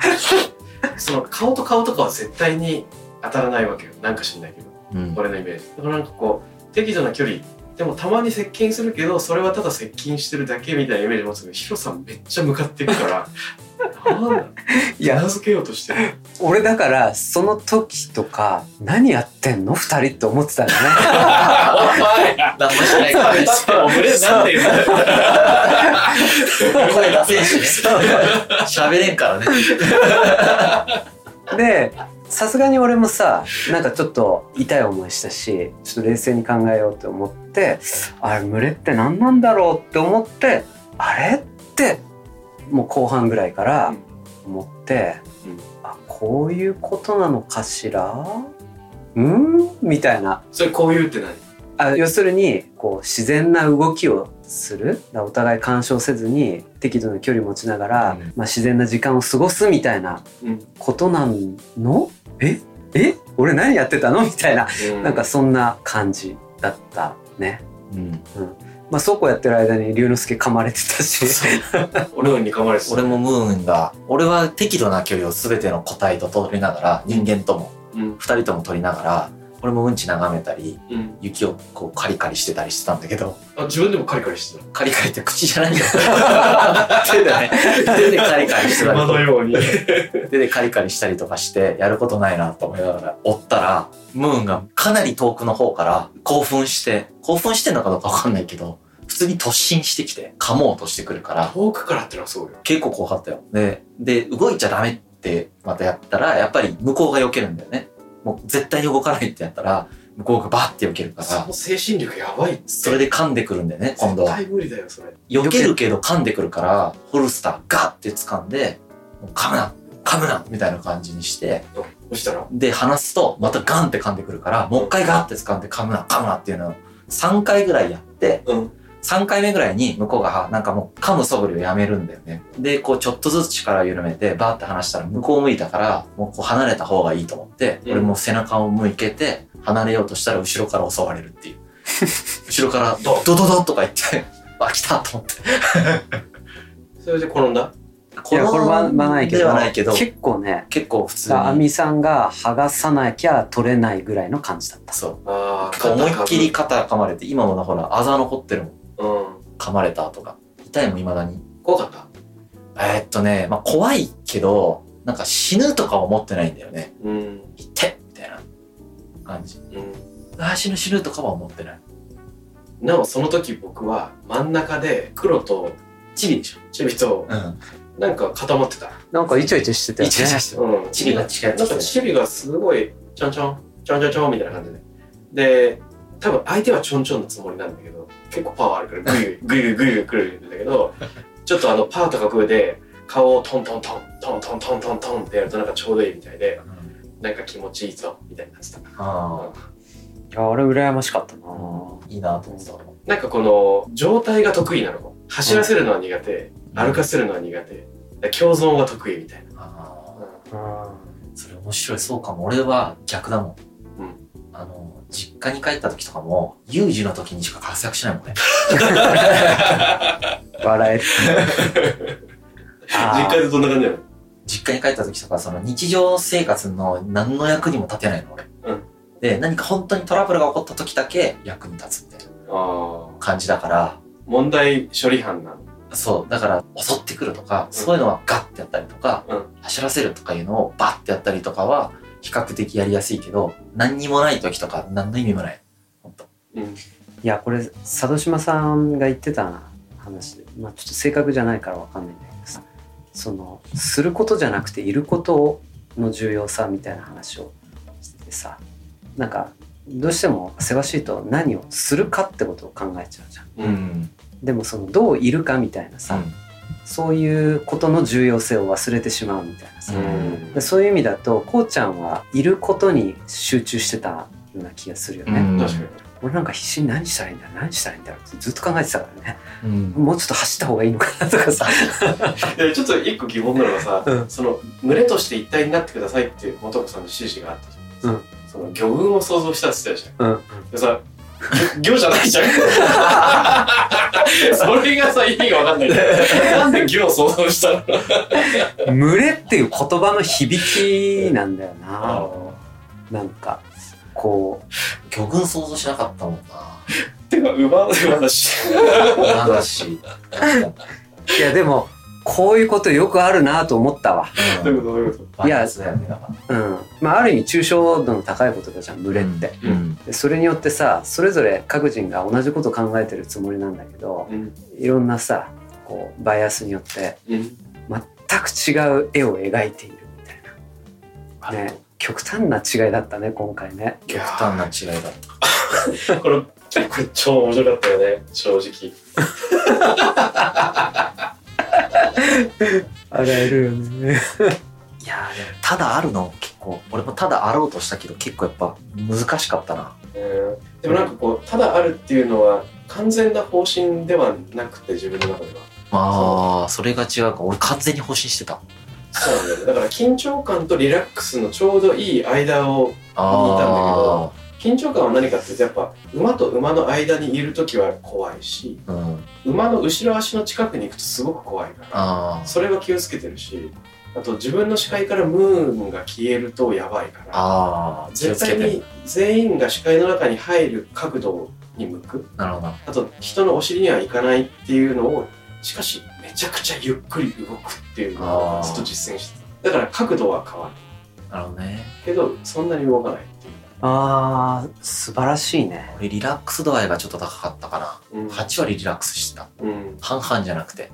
[SPEAKER 2] その顔と顔とかは絶対に当たらないわけよ。なんか知んないけど。
[SPEAKER 3] うん。
[SPEAKER 2] 俺のイメージ。だからなんかこう適度な距離でもたまに接近するけどそれはただ接近してるだけみたいなイメージ持つけどヒロさんめっちゃ向かっていくから。なんだ
[SPEAKER 4] いや。
[SPEAKER 2] 名付けようとしてる。
[SPEAKER 4] 俺だからその時とか何やってんの？二人って思ってたんだね。
[SPEAKER 3] 何もしないから。ね。
[SPEAKER 2] もう。群れなんで言う。んだよ
[SPEAKER 3] 声出せんしね。喋れんからね。
[SPEAKER 4] でさすがに俺もさなんかちょっと痛い思いしたしちょっと冷静に考えようと思ってあれ群れって何なんだろうって思ってあれってもう後半ぐらいから思って、
[SPEAKER 2] うん。
[SPEAKER 4] あこういうことなのかしら？うん？みたいな。
[SPEAKER 2] それこういうって何？
[SPEAKER 4] あ要するにこう自然な動きをする？だからお互い干渉せずに適度な距離持ちながら、
[SPEAKER 3] うん。
[SPEAKER 4] まあ、自然な時間を過ごすみたいな
[SPEAKER 2] うん。
[SPEAKER 4] ことなんの？え？え？俺何やってたの？みたいななんかそんな感じだったね。
[SPEAKER 3] うん。
[SPEAKER 4] まあそうこうやってる間に龍之介噛まれてたし。
[SPEAKER 2] 俺のに噛まれてた。
[SPEAKER 3] 俺もムーンが、俺は適度な距離を全ての個体と取りながら、人間とも、
[SPEAKER 2] うん。
[SPEAKER 3] 二人とも取りながら、俺もうんち眺めたり、
[SPEAKER 2] うん。
[SPEAKER 3] 雪をこうカリカリしてたりしてたんだけど、
[SPEAKER 2] あ自分でもカリカリして
[SPEAKER 3] カリカリって口じゃないんだよ。手でね、手でカリカリしてたり
[SPEAKER 2] のように。
[SPEAKER 3] 手でカリカリしたりとかして、やることないなと思いながら追ったら、ムーンがかなり遠くの方から興奮して、興奮してんのかどうかわかんないけど、普通に突進してきて、噛もうとしてくるから、
[SPEAKER 2] 遠くからってのはそうよ。
[SPEAKER 3] 結構怖かったよ。で、で、動いちゃダメってまたやったら、やっぱり向こうが避けるんだよね。もう絶対に動かないってやったら、向こうがバッて避けるから、
[SPEAKER 2] その精神力やばい
[SPEAKER 3] それで噛んでくるんだよね、今度は。
[SPEAKER 2] 絶対無理だよそれ。
[SPEAKER 3] 避けるけど噛んでくるから、ホルスターガッて掴んで、もう噛むな噛むなみたいな感じにして、
[SPEAKER 2] そしたら
[SPEAKER 3] で、離すと、またガンって噛んでくるから、もう一回ガッて掴んで噛むな噛むなっていうのを3回ぐらいやって、
[SPEAKER 2] うん
[SPEAKER 3] 3回目ぐらいに向こうが、なんかもう噛む素振りをやめるんだよね。で、こうちょっとずつ力を緩めて、バーって離したら向こう向いたから、もうこう離れた方がいいと思って、
[SPEAKER 2] うん
[SPEAKER 3] 俺も背中を向けて、離れようとしたら後ろから襲われるっていう。後ろからドドドドとか言って、あ、来たと思って。
[SPEAKER 2] それで転んだ？
[SPEAKER 4] いやこれはまあないけ
[SPEAKER 3] で
[SPEAKER 4] ど
[SPEAKER 3] はないけど、
[SPEAKER 4] 結構ね
[SPEAKER 3] 結構普通に。
[SPEAKER 4] 亜美さんが剥がさなきゃ取れないぐらいの感じだった。
[SPEAKER 3] そう。
[SPEAKER 2] ああ
[SPEAKER 3] 思いっきり肩噛まれて、今もほら、あざ残ってるもん。
[SPEAKER 2] うん
[SPEAKER 3] 噛まれた跡が。痛いもん未だに。
[SPEAKER 2] 怖かった？
[SPEAKER 3] えーっとね、まあ怖いけど、なんか死ぬとか思ってないんだよね。
[SPEAKER 2] うん
[SPEAKER 3] 痛っみたいな感じ。
[SPEAKER 2] うん
[SPEAKER 3] あー死ぬ死ぬとかは思ってない。
[SPEAKER 2] なおその時僕は真ん中で黒と
[SPEAKER 3] チビでしょ
[SPEAKER 2] チビと
[SPEAKER 3] うん。
[SPEAKER 2] なんか固まってた
[SPEAKER 4] なんかイチャイチャしてたよね。
[SPEAKER 3] イチャイチャしてる
[SPEAKER 2] うん
[SPEAKER 3] チビが近い
[SPEAKER 2] なんかチビがすごいちょんちょんちょんちょんちょんみたいな感じでで多分相手はちょんちょんのつもりなんだけど結構パワーあるからグイグイグイグイグイグイ来るんだけど ちょっとあのパーとかグーで顔をトントントントントントントントンってやるとなんかちょうどいいみたいでなんか気持ちいいぞみたいになってた。
[SPEAKER 3] あ
[SPEAKER 4] いやあれ羨ましかったな。
[SPEAKER 3] あ、いいなと思ってた。
[SPEAKER 2] なんかこの状態が得意なの。走らせるのは苦手。歩かせるのは苦手。共存は得意みたいな、
[SPEAKER 3] あ
[SPEAKER 2] うん。
[SPEAKER 3] あ、それ面白い。そうかも。俺は逆だもん。
[SPEAKER 2] うん
[SPEAKER 3] あの、実家に帰った時とかも、有事の時にしか活躍しないもんね。
[SPEAKER 4] 笑える。
[SPEAKER 2] 実家でどんな感じなの？
[SPEAKER 3] 実家に帰った時とか、その日常生活の何の役にも立てないの、俺。
[SPEAKER 2] うん
[SPEAKER 3] で、何か本当にトラブルが起こった時だけ役に立つみたいな
[SPEAKER 2] ああ。
[SPEAKER 3] 感じだから、
[SPEAKER 2] 問題処理班なの？
[SPEAKER 3] そう、だから襲ってくるとか、そういうのはガッてやったりとか、
[SPEAKER 2] うん
[SPEAKER 3] 走らせるとかいうのをバッてやったりとかは、比較的やりやすいけど、何にもない時とか何の意味もない。本当
[SPEAKER 2] うん。
[SPEAKER 4] いやこれ佐渡島さんが言ってた話で、まあ、ちょっと正確じゃないからわかんないんだけどさそのすることじゃなくていることの重要さみたいな話をしててさなんかどうしてもせわしいと何をするかってことを考えちゃうじゃん。
[SPEAKER 2] うん。
[SPEAKER 4] でもそのどういるかみたいなさ、そういうことの重要性を忘れてしまうみたいなさ、
[SPEAKER 3] うん。
[SPEAKER 4] でそういう意味だとこうちゃんはいることに集中してたような気がするよね。
[SPEAKER 3] うん。
[SPEAKER 2] 確かに。
[SPEAKER 4] 俺なんか必死に何したらいいんだ何したらいいんだろうってずっと考えてたからね。
[SPEAKER 3] うん。
[SPEAKER 4] もうちょっと走った方がいいのかなとかさ。
[SPEAKER 2] いやちょっと一個疑問なのがさ、
[SPEAKER 4] うん。
[SPEAKER 2] その群れとして一体になってくださいっていう元子さんの指示があったじゃん、
[SPEAKER 4] うん。
[SPEAKER 2] その魚群を想像したって言ってたじゃん。
[SPEAKER 4] うん。
[SPEAKER 2] でさ魚魚じゃないじゃん。それがさ意味が分かんない。なんで魚を想像したの？
[SPEAKER 4] 群れっていう言葉の響きなんだよな。
[SPEAKER 2] あ
[SPEAKER 4] なんかこ
[SPEAKER 3] 魚群想像しなかったもんな。
[SPEAKER 2] てか馬馬だし。
[SPEAKER 3] なんだし。
[SPEAKER 4] う いやでもこういうことよくあるなと思ったわ。
[SPEAKER 2] どういうことどういうこ
[SPEAKER 3] バイアスだよね、だから。
[SPEAKER 4] うん。まあある意味抽象度の高いことだじゃん群れって、
[SPEAKER 3] うん。
[SPEAKER 4] でそれによってさそれぞれ各人が同じこと考えてるつもりなんだけど
[SPEAKER 2] とうん。
[SPEAKER 4] いろんなさこうバイアスによって
[SPEAKER 2] うん。
[SPEAKER 4] 全く違う絵を描いているみたいな。ね。極端な違いだったね今回ね。
[SPEAKER 3] 極端な違いだった。
[SPEAKER 2] これこれ超面白かったよね正直
[SPEAKER 4] あらえるよね。
[SPEAKER 3] いやただあるの？結構。俺もただあろうとしたけど結構やっぱ難しかったな。
[SPEAKER 2] うんでもなんかこうただあるっていうのは完全な方針ではなくて自分の中では。
[SPEAKER 3] ああそれが違うか。俺完全に方針してた。
[SPEAKER 2] そうなんだよね。だから緊張感とリラックスのちょうどいい間を
[SPEAKER 3] あ
[SPEAKER 2] 緊張感は何かっていうとやっぱ馬と馬の間にいる時は怖いし
[SPEAKER 3] あうん
[SPEAKER 2] 馬の後ろ足の近くに行くとすごく怖いからそれは気をつけてるしあと自分の視界からムーンが消えるとやばいから絶対に全員が視界の中に入る角度に向く。
[SPEAKER 3] なるほど。
[SPEAKER 2] あと人のお尻には行かないっていうのをしかしめちゃくちゃゆっくり動くっていうのをずっと実践してた。だから角度は変わる。
[SPEAKER 3] なるほどね。
[SPEAKER 2] けどそんなに動かないっていう
[SPEAKER 4] あー素晴らしいね。
[SPEAKER 3] 俺リラックス度合いがちょっと高かったかな。
[SPEAKER 2] うん。
[SPEAKER 3] 8割リラックスしてた。
[SPEAKER 2] うん。
[SPEAKER 3] 半々じゃなくて。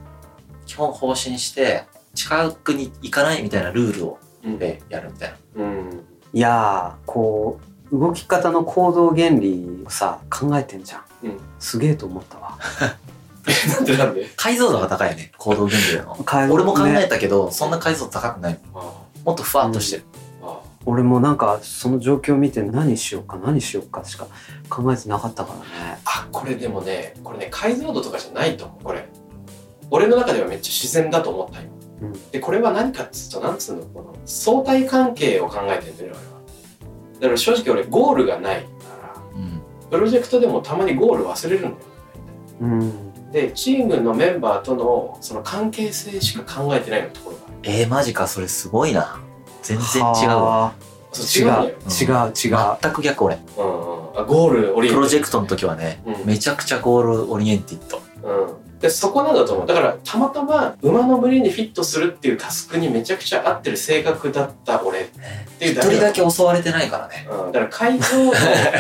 [SPEAKER 3] 基本方針して近くに行かないみたいなルールを
[SPEAKER 2] うん。
[SPEAKER 3] でやるみたいな。
[SPEAKER 2] うん。
[SPEAKER 4] いやーこう動き方の行動原理をさ考えてんじゃん、
[SPEAKER 2] うん。
[SPEAKER 4] すげえと思ったわ。
[SPEAKER 2] なんでなんで？
[SPEAKER 3] 解像度が高いよね行動原理の俺も考え
[SPEAKER 4] ね
[SPEAKER 3] たけど、そんな解像度高くない。
[SPEAKER 2] あ
[SPEAKER 3] もっとふわっとしてる、
[SPEAKER 2] あ
[SPEAKER 4] 俺もなんかその状況を見て何しようか何しようかしか考えてなかったからね。
[SPEAKER 2] あこれでもねこれね解像度とかじゃないと思うこれ。俺の中ではめっちゃ自然だと思ったよ、
[SPEAKER 4] うん。
[SPEAKER 2] でこれは何かっつうとなんつうのこの相対関係を考えてんだよ俺は。だから正直俺ゴールがないから
[SPEAKER 3] うん。
[SPEAKER 2] プロジェクトでもたまにゴール忘れるんだよ
[SPEAKER 4] うん。
[SPEAKER 2] でチームのメンバーとのその関係性しか考えてないようなところがある。
[SPEAKER 3] えー、マジかそれすごいな全然違う
[SPEAKER 2] 違う。
[SPEAKER 4] 違う違う
[SPEAKER 3] 全く逆俺。
[SPEAKER 2] うんうん、あ goal orient
[SPEAKER 3] プロジェクトの時はね、
[SPEAKER 2] うん。
[SPEAKER 3] めちゃくちゃ goal oriented。
[SPEAKER 2] うん、でそこなんだと思う。だからたまたま馬の群れにフィットするっていうタスクにめちゃくちゃ合ってる性格だった俺。っていう
[SPEAKER 3] 一人だ
[SPEAKER 2] け、
[SPEAKER 3] け襲われてないからね、
[SPEAKER 2] うん、だから解像度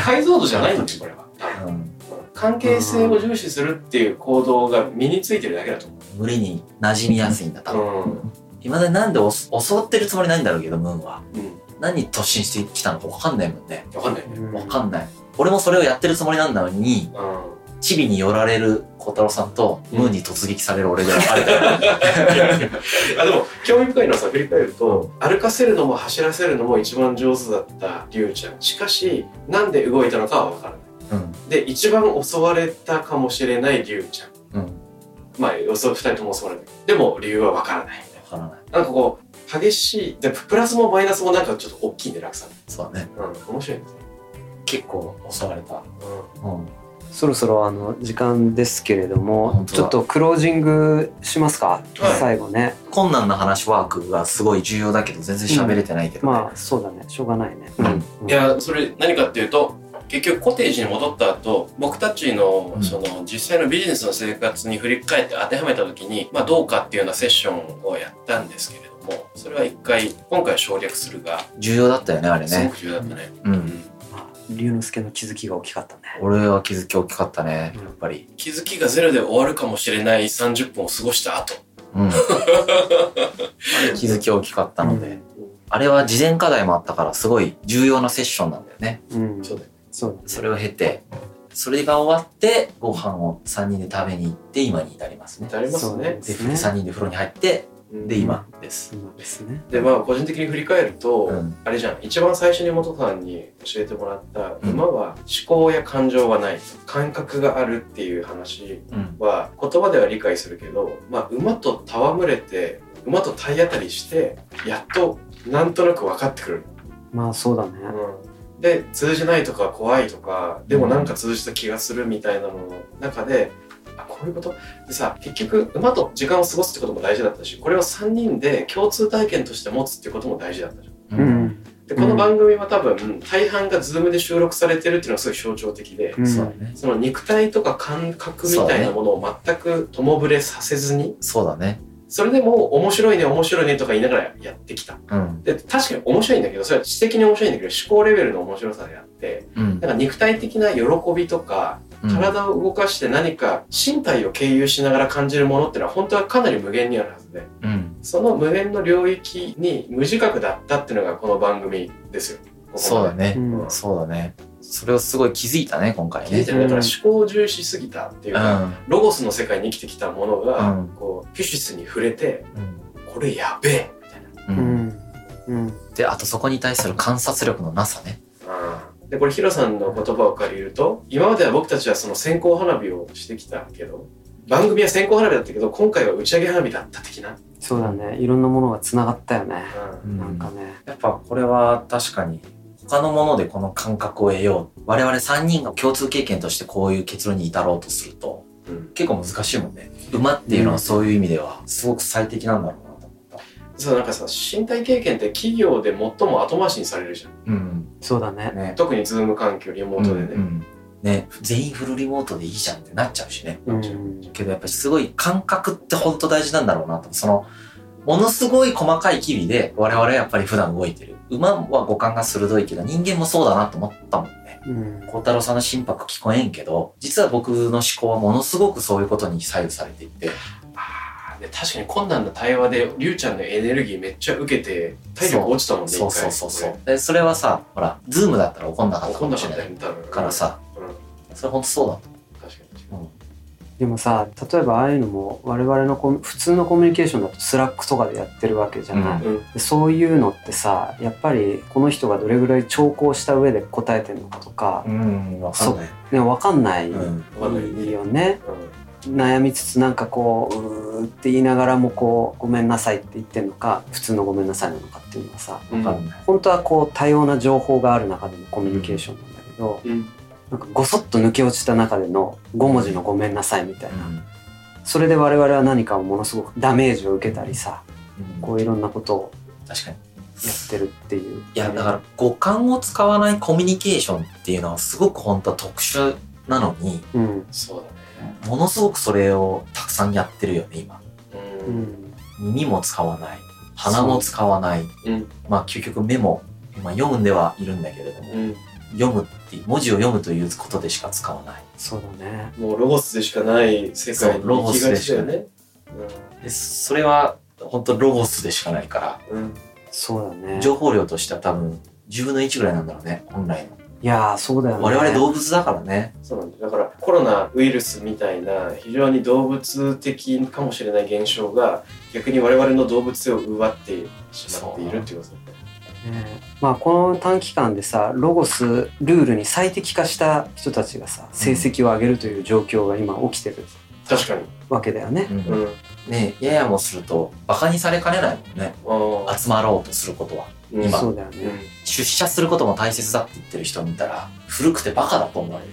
[SPEAKER 2] 解像度じゃないんだよこれは。
[SPEAKER 3] うん、
[SPEAKER 2] うん関係性を重視するっていう行動が身についてるだけだと思
[SPEAKER 3] 群れに馴染みやすいんだ多分。
[SPEAKER 2] ううん
[SPEAKER 3] いまだになんでお襲ってるつもりないんだろうけどムーンは。
[SPEAKER 2] うん。
[SPEAKER 3] 何に突進してきたのか分かんないもんね。
[SPEAKER 2] 分かんない。ね
[SPEAKER 3] 分かんない。俺もそれをやってるつもりなんだのに
[SPEAKER 2] う
[SPEAKER 3] チビに寄られる小太郎さんと
[SPEAKER 2] うん。
[SPEAKER 3] ムーンに突撃される俺であれだよ
[SPEAKER 2] んあでも興味深いのはさ振り返ると歩かせるのも走らせるのも一番上手だったリュウちゃん。しかしなんで動いたのかは分からない。
[SPEAKER 3] うん。
[SPEAKER 2] で一番襲われたかもしれないリュウちゃん。
[SPEAKER 3] うん。
[SPEAKER 2] まあ予想2人とも襲われたでも理由は分からない
[SPEAKER 3] からない。
[SPEAKER 2] ななんかこう激しいでプラスもマイナスもなんかちょっと大きいね落差。
[SPEAKER 3] そうだね。
[SPEAKER 2] うん面白いですね。
[SPEAKER 3] 結構襲われた。
[SPEAKER 2] うん。
[SPEAKER 3] うん。
[SPEAKER 4] そろそろあの時間ですけれどもちょっとクロージングしますか、
[SPEAKER 2] はい。
[SPEAKER 4] 最後ね。
[SPEAKER 3] 困難な話ワークがすごい重要だけど全然喋れてないけど、ね。
[SPEAKER 4] まあそうだね。しょうがないね、
[SPEAKER 3] うん。
[SPEAKER 2] いやそれ何かっていうと結局コテージに戻った後僕たちの
[SPEAKER 3] うん。
[SPEAKER 2] その実際のビジネスの生活に振り返って当てはめた時に、まあ、どうかっていうようなセッションをやったんですけれどもそれは一回今回は省略するが
[SPEAKER 3] 重要だったよねあれね。
[SPEAKER 2] すごく重要だったね。
[SPEAKER 3] うん、
[SPEAKER 2] うん。
[SPEAKER 4] まあ龍之介の気づきが大きかったね。
[SPEAKER 3] 俺は気づき大きかったねやっぱり。
[SPEAKER 2] 気づきがゼロで終わるかもしれない30分を過ごした後。
[SPEAKER 3] うん。気づき大きかったので、
[SPEAKER 4] うん。
[SPEAKER 3] あれは事前課題もあったからすごい重要なセッションなんだよね。
[SPEAKER 4] うん。
[SPEAKER 2] そうだよ
[SPEAKER 4] そ
[SPEAKER 3] れを経てそれが終わってご飯を3人で食べに行って今に至りますね。
[SPEAKER 2] ありますね。
[SPEAKER 3] で
[SPEAKER 4] ですね。
[SPEAKER 3] 3人で風呂に入って
[SPEAKER 2] うん。
[SPEAKER 3] で今です。
[SPEAKER 4] 今ですね。
[SPEAKER 2] でまあ個人的に振り返ると、
[SPEAKER 3] うん。
[SPEAKER 2] あれじゃん。一番最初に元さんに教えてもらった、
[SPEAKER 3] うん。
[SPEAKER 2] 馬は思考や感情はない。感覚があるっていう話
[SPEAKER 3] うん。
[SPEAKER 2] は言葉では理解するけど、まあ、馬と戯れて馬と体当たりしてやっとなんとなく分かってくる、
[SPEAKER 4] まあそうだね。
[SPEAKER 2] うん、で通じないとか怖いとかでもなんか通じた気がするみたいなのの中で、あこういうこと？でさ結局馬と時間を過ごすってことも大事だったしこれを3人で共通体験として持つってことも大事だったじゃん。
[SPEAKER 3] う
[SPEAKER 4] うん。ん
[SPEAKER 2] でこの番組は多分大半が Zoom で収録されてるっていうのがすごい象徴的で、
[SPEAKER 4] うん。
[SPEAKER 3] そ
[SPEAKER 2] の肉体とか感覚みたいなものを全く共ぶれさせずに
[SPEAKER 3] そうだね
[SPEAKER 2] それでも面白いね面白いねとか言いながらやってきた。
[SPEAKER 3] うん。
[SPEAKER 2] で確かに面白いんだけどそれは知的に面白いんだけど思考レベルの面白さであって
[SPEAKER 3] うん。
[SPEAKER 2] なんか肉体的な喜びとか
[SPEAKER 3] うん。
[SPEAKER 2] 体を動かして何か身体を経由しながら感じるものっていうのは本当はかなり無限にあるはずで。
[SPEAKER 3] うん。
[SPEAKER 2] その無限の領域に無自覚だったっていうのがこの番組ですよ。ここ
[SPEAKER 3] そうだね。
[SPEAKER 4] うん。
[SPEAKER 3] そうだね。それをすごい気づいたね今回ね。
[SPEAKER 2] 気づいてるだから思考を重視しすぎたっていうか、ロゴスの世界に生きてきたものが、
[SPEAKER 3] うん。
[SPEAKER 2] こうフィシスに触れて
[SPEAKER 3] うん。
[SPEAKER 2] これやべえみたいな。
[SPEAKER 3] う
[SPEAKER 4] うん。んうん。
[SPEAKER 3] であとそこに対する観察力のなさね。
[SPEAKER 2] でこれヒロさんの言葉を借りると今までは僕たちはその線香花火をしてきたけど番組は線香花火だったけど今回は打ち上げ花火だった的な、
[SPEAKER 4] そうだね。いろんなものがつながったよね。
[SPEAKER 2] うん。
[SPEAKER 4] なんかね。
[SPEAKER 3] やっぱこれは確かに他のものでこの感覚を得よう。我々3人が共通経験としてこういう結論に至ろうとすると
[SPEAKER 2] うん。
[SPEAKER 3] 結構難しいもんね馬っていうのはそういう意味ではすごく最適なんだろうなと思った。
[SPEAKER 2] そうなんかさ身体経験って企業で最も後回しにされるじゃん。
[SPEAKER 3] うん。
[SPEAKER 4] そうだね。
[SPEAKER 3] ね。
[SPEAKER 2] 特にズーム環境リモートでね、
[SPEAKER 3] うん。うん。ね全員フルリモートでいいじゃんってなっちゃうしね。
[SPEAKER 4] うん。
[SPEAKER 3] けどやっぱりすごい感覚って本当大事なんだろうなと。そのものすごい細かい機微で我々はやっぱり普段動いてる。馬は五感が鋭いけど人間もそうだなと思ったもんね
[SPEAKER 4] うん。
[SPEAKER 3] 孝太郎さんの心拍聞こえんけど実は僕の思考はものすごくそういうことに左右されていて。
[SPEAKER 2] 確かに困難な対話でりゅうちゃんのエネルギーめっちゃ受けて体力落ちたもんね
[SPEAKER 3] そう。そうそうそうでそれはさほら Zoom だったら怒んなかったかもしれない。からさ
[SPEAKER 2] うん。
[SPEAKER 3] それ本当そうだと
[SPEAKER 4] でもさ例えばああいうのも我々のコミ普通のコミュニケーションだと Slack とかでやってるわけじゃない、
[SPEAKER 2] うん。
[SPEAKER 4] でそういうのってさやっぱりこの人がどれぐらい長考した上で答えてるのかとか、
[SPEAKER 3] うんわかんない。
[SPEAKER 4] ね、分かんない
[SPEAKER 3] うん。
[SPEAKER 2] わかんない。
[SPEAKER 4] よね
[SPEAKER 2] うん
[SPEAKER 4] 悩みつつなんかこううーって言いながらもこうごめんなさいって言ってるのか普通のごめんなさいなのかっていうのはさ
[SPEAKER 3] わかん
[SPEAKER 4] 本当はこう多様な情報がある中でのコミュニケーションなんだけど、
[SPEAKER 2] うん
[SPEAKER 4] なんかごそっと抜け落ちた中での5文字の「ごめんなさい」みたいな、
[SPEAKER 3] うん。
[SPEAKER 4] それで我々は何かをものすごくダメージを受けたりさ
[SPEAKER 3] うん。
[SPEAKER 4] こういろんなことを
[SPEAKER 3] 確かに。
[SPEAKER 4] やってるっていう。
[SPEAKER 3] いやだから五感を使わないコミュニケーションっていうのはすごく本当は特殊なのに
[SPEAKER 4] うん。
[SPEAKER 2] そうだね。
[SPEAKER 3] ものすごくそれをたくさんやってるよね今。
[SPEAKER 2] う
[SPEAKER 4] うん。ん
[SPEAKER 3] 耳も使わない。鼻も使わない。
[SPEAKER 2] う。ん。
[SPEAKER 3] まあ究極目も、まあ、読んではいるんだけれども、
[SPEAKER 2] うん
[SPEAKER 3] 読むっていう文字を読むということでしか使わない。
[SPEAKER 4] そうだね。
[SPEAKER 2] もうロゴスでしかない世界に行きが
[SPEAKER 3] スでしか
[SPEAKER 2] ちだよね。
[SPEAKER 3] でそれは本当ロゴスでしかないから。
[SPEAKER 2] うん。うん
[SPEAKER 4] そうだね。
[SPEAKER 3] 情報量としては多分10分の1ぐらいなんだろうね本来の。
[SPEAKER 4] いやーそうだよね。
[SPEAKER 3] 我々動物だからね。
[SPEAKER 2] そうなんだだからコロナウイルスみたいな非常に動物的かもしれない現象が逆に我々の動物性を奪ってしまっているっていうことだね
[SPEAKER 4] ねまあこの短期間でさロゴスルールに最適化した人たちがさ成績を上げるという状況が今起きてる
[SPEAKER 2] 確かに。
[SPEAKER 4] わけだよね。
[SPEAKER 3] うん。
[SPEAKER 2] うん。
[SPEAKER 3] ねややもするとバカにされかねないもんね。
[SPEAKER 2] あ
[SPEAKER 3] 集まろうとすることは。
[SPEAKER 2] ー
[SPEAKER 3] 今。
[SPEAKER 4] そうだよね。
[SPEAKER 2] うん。
[SPEAKER 3] 出社することも大切だって言ってる人見たら古くてバカだと思われる。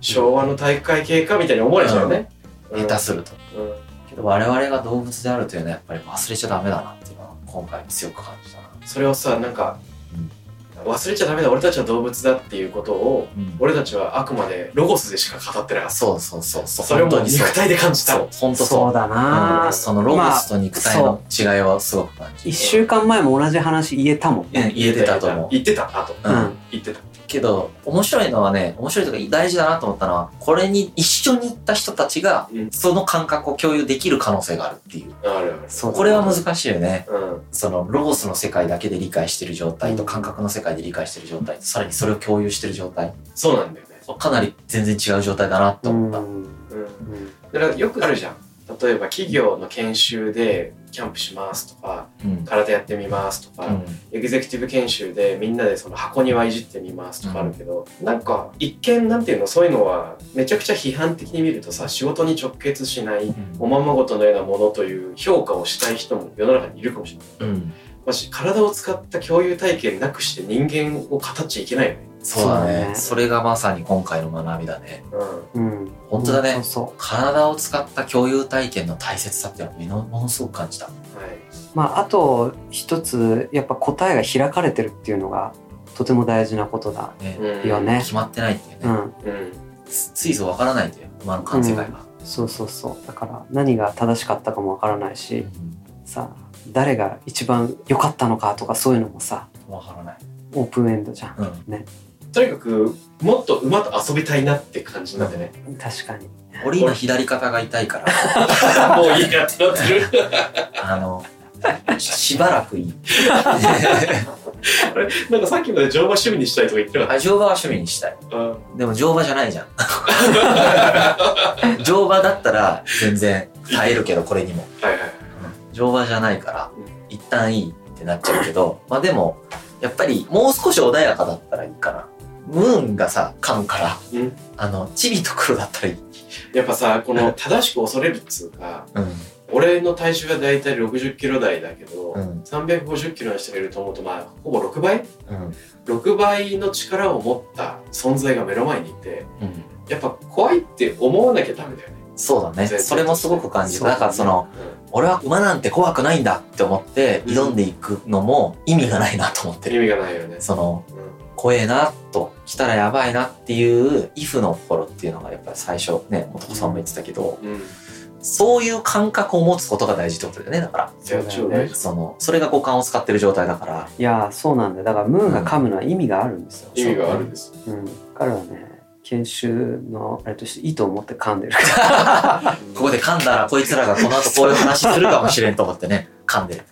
[SPEAKER 2] 昭和の体育会系かみたいに思われちゃうよね。うん。
[SPEAKER 3] 下手すると。
[SPEAKER 2] うん。
[SPEAKER 3] けど我々が動物であるというのはやっぱり忘れちゃダメだなっていうのは今回強く感じた。な。
[SPEAKER 2] それをさ、なんか、忘れちゃダメだ、俺たちは動物だっていうことを、
[SPEAKER 3] うん
[SPEAKER 2] 俺たちはあくまでロゴスでしか語ってなかった。
[SPEAKER 3] そうそうそうそう。
[SPEAKER 2] それをもう
[SPEAKER 3] 本当にそう
[SPEAKER 2] 肉体で感じた。
[SPEAKER 3] そう、本当
[SPEAKER 4] そ
[SPEAKER 3] そうう。
[SPEAKER 4] だな、
[SPEAKER 3] うんそのロゴスと肉体の違いはすごく感じ
[SPEAKER 4] 一週間前も同じ話言えたもんね。
[SPEAKER 3] うん言えてたと思う。
[SPEAKER 2] 言ってた、あと。
[SPEAKER 3] うん
[SPEAKER 4] うん
[SPEAKER 2] 言ってた。
[SPEAKER 3] けど、面白いのはね、面白いとか大事だなと思ったのは、これに一緒に行った人たちが
[SPEAKER 2] うん、
[SPEAKER 3] その感覚を共有できる可能性があるっていう。
[SPEAKER 2] あるある。
[SPEAKER 4] そう
[SPEAKER 3] これは難しいよね。
[SPEAKER 2] うん。
[SPEAKER 3] そのロゴスの世界だけで理解してる状態と感覚の世界で理解してる状態と、さらにそれを共有してる状態。
[SPEAKER 2] そうなんだよね。
[SPEAKER 3] かなり全然違う状態だなって思った。
[SPEAKER 4] うん
[SPEAKER 2] うん。
[SPEAKER 4] うん
[SPEAKER 2] だからよくあるじゃん。例えば企業の研修でキャンプしますとか、
[SPEAKER 3] うん。
[SPEAKER 2] 空手やってみますとか、
[SPEAKER 3] うん
[SPEAKER 2] エグゼクティブ研修でみんなでその箱庭いじってみますとかあるけど、なんか一見なんていうのそういうのはめちゃくちゃ批判的に見るとさ仕事に直結しないおままごとのようなものという評価をしたい人も世の中にいるかもしれない。
[SPEAKER 3] うん。
[SPEAKER 2] 体を使った共有体験なくして人間を語っちゃいけないよね。
[SPEAKER 3] そうだ
[SPEAKER 4] そうだ
[SPEAKER 3] ね。
[SPEAKER 4] ね
[SPEAKER 3] それがまさに今回の学びだね。
[SPEAKER 2] うん。
[SPEAKER 4] うん。
[SPEAKER 3] 本当だね
[SPEAKER 4] そうそ
[SPEAKER 3] 体を使った共有体験の大切さっていうのをものすごく感じた。
[SPEAKER 2] はい。
[SPEAKER 4] う。まあ、あと一つ、やっぱ答えが開かれてるっていうのが、とても大事なことだ
[SPEAKER 3] ね。
[SPEAKER 2] うん
[SPEAKER 4] よね。
[SPEAKER 3] 決まってないっていうね。
[SPEAKER 4] うん。
[SPEAKER 2] うん。
[SPEAKER 3] つついぞわからないという、馬の感世界が。
[SPEAKER 4] そうそうそう。だから、何が正しかったかもわからないし、さ、誰が一番良かったのかとかそういうのもさ、
[SPEAKER 3] わからない。
[SPEAKER 4] オープンエンドじゃん。
[SPEAKER 3] うん。
[SPEAKER 2] とにかくもっと馬と遊びたいなって感じになってね。
[SPEAKER 4] 確かに。
[SPEAKER 3] 俺今左肩が痛いから、
[SPEAKER 2] もういいやってなってる。
[SPEAKER 3] あの、ししばらくいい。
[SPEAKER 2] あれ？なんかさっきまで乗馬趣味にしたいとか言ってなかっ
[SPEAKER 3] あ乗馬は趣味にしたい。
[SPEAKER 2] た。うん
[SPEAKER 3] でも乗馬じゃないじゃん。乗馬だったら全然耐えるけど、これにも。
[SPEAKER 2] はいはい。
[SPEAKER 3] 乗馬じゃないから
[SPEAKER 2] うん、
[SPEAKER 3] 一旦いいってなっちゃうけど、まあでも、やっぱりもう少し穏やかだったらいいかな。ムーンがさ、噛むから、
[SPEAKER 2] うん
[SPEAKER 3] あの、チビと黒だったらいい。
[SPEAKER 2] やっぱさ、この正しく恐れるっつうか、
[SPEAKER 3] うん。
[SPEAKER 2] 俺の体重はだいたい60キロ台だけど、
[SPEAKER 3] うん
[SPEAKER 2] 350キロの人がいると思うと、まあ、ほぼ6倍？
[SPEAKER 3] うん。
[SPEAKER 2] ?6 倍の力を持った存在が目の前にいて、
[SPEAKER 3] うん。
[SPEAKER 2] やっぱ怖いって思わなきゃダメだよね。
[SPEAKER 3] そうだね。それもすごく感じた。
[SPEAKER 4] ね
[SPEAKER 3] だからその、俺は馬なんて怖くないんだって思って挑んでいくのも意味がないなと思ってる。
[SPEAKER 2] 意味がないよね。
[SPEAKER 3] その、
[SPEAKER 2] うん
[SPEAKER 3] 怖えなと、来たらやばいなっていう、イフの心っていうのがやっぱり最初ね、元子さんも言ってたけど、
[SPEAKER 2] うん。
[SPEAKER 3] そういう感覚を持つことが大事ってことだよね、だから。
[SPEAKER 2] いや超大事
[SPEAKER 3] その、それが五感を使ってる状態だから。
[SPEAKER 4] いやーそうなんだよだからムーンが噛むのは意味があるんですよ、
[SPEAKER 2] 意味があるんです。
[SPEAKER 4] うん、彼はね研修のあれとしていいと思って噛んでる
[SPEAKER 3] ここで噛んだらこいつらがこの後こういう話するかもしれんと思ってね、噛んでる。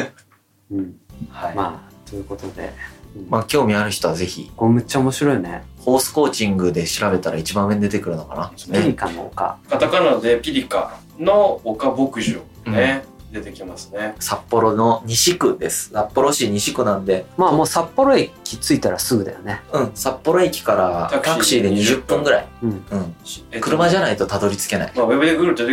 [SPEAKER 4] うん
[SPEAKER 3] はい。まあ、
[SPEAKER 4] まあということで、うん
[SPEAKER 3] まあ、興味ある人はぜひ、
[SPEAKER 4] これむっちゃ面白いね
[SPEAKER 3] ホースコーチングで調べたら一番上に出てくるのかな。
[SPEAKER 4] ピリカの丘
[SPEAKER 2] カタカナでピリカの丘牧場ね、出てきますね。
[SPEAKER 3] 札幌の西区です。札幌市西区なんで、
[SPEAKER 4] まあもう札幌駅着いたらすぐだよね
[SPEAKER 3] うん、札幌駅から
[SPEAKER 2] タクシー
[SPEAKER 3] で20分ぐらい。
[SPEAKER 4] うん
[SPEAKER 3] うん。
[SPEAKER 2] えっと
[SPEAKER 3] 車じゃないとたどり着けない。
[SPEAKER 2] まあ、ウェブでグルと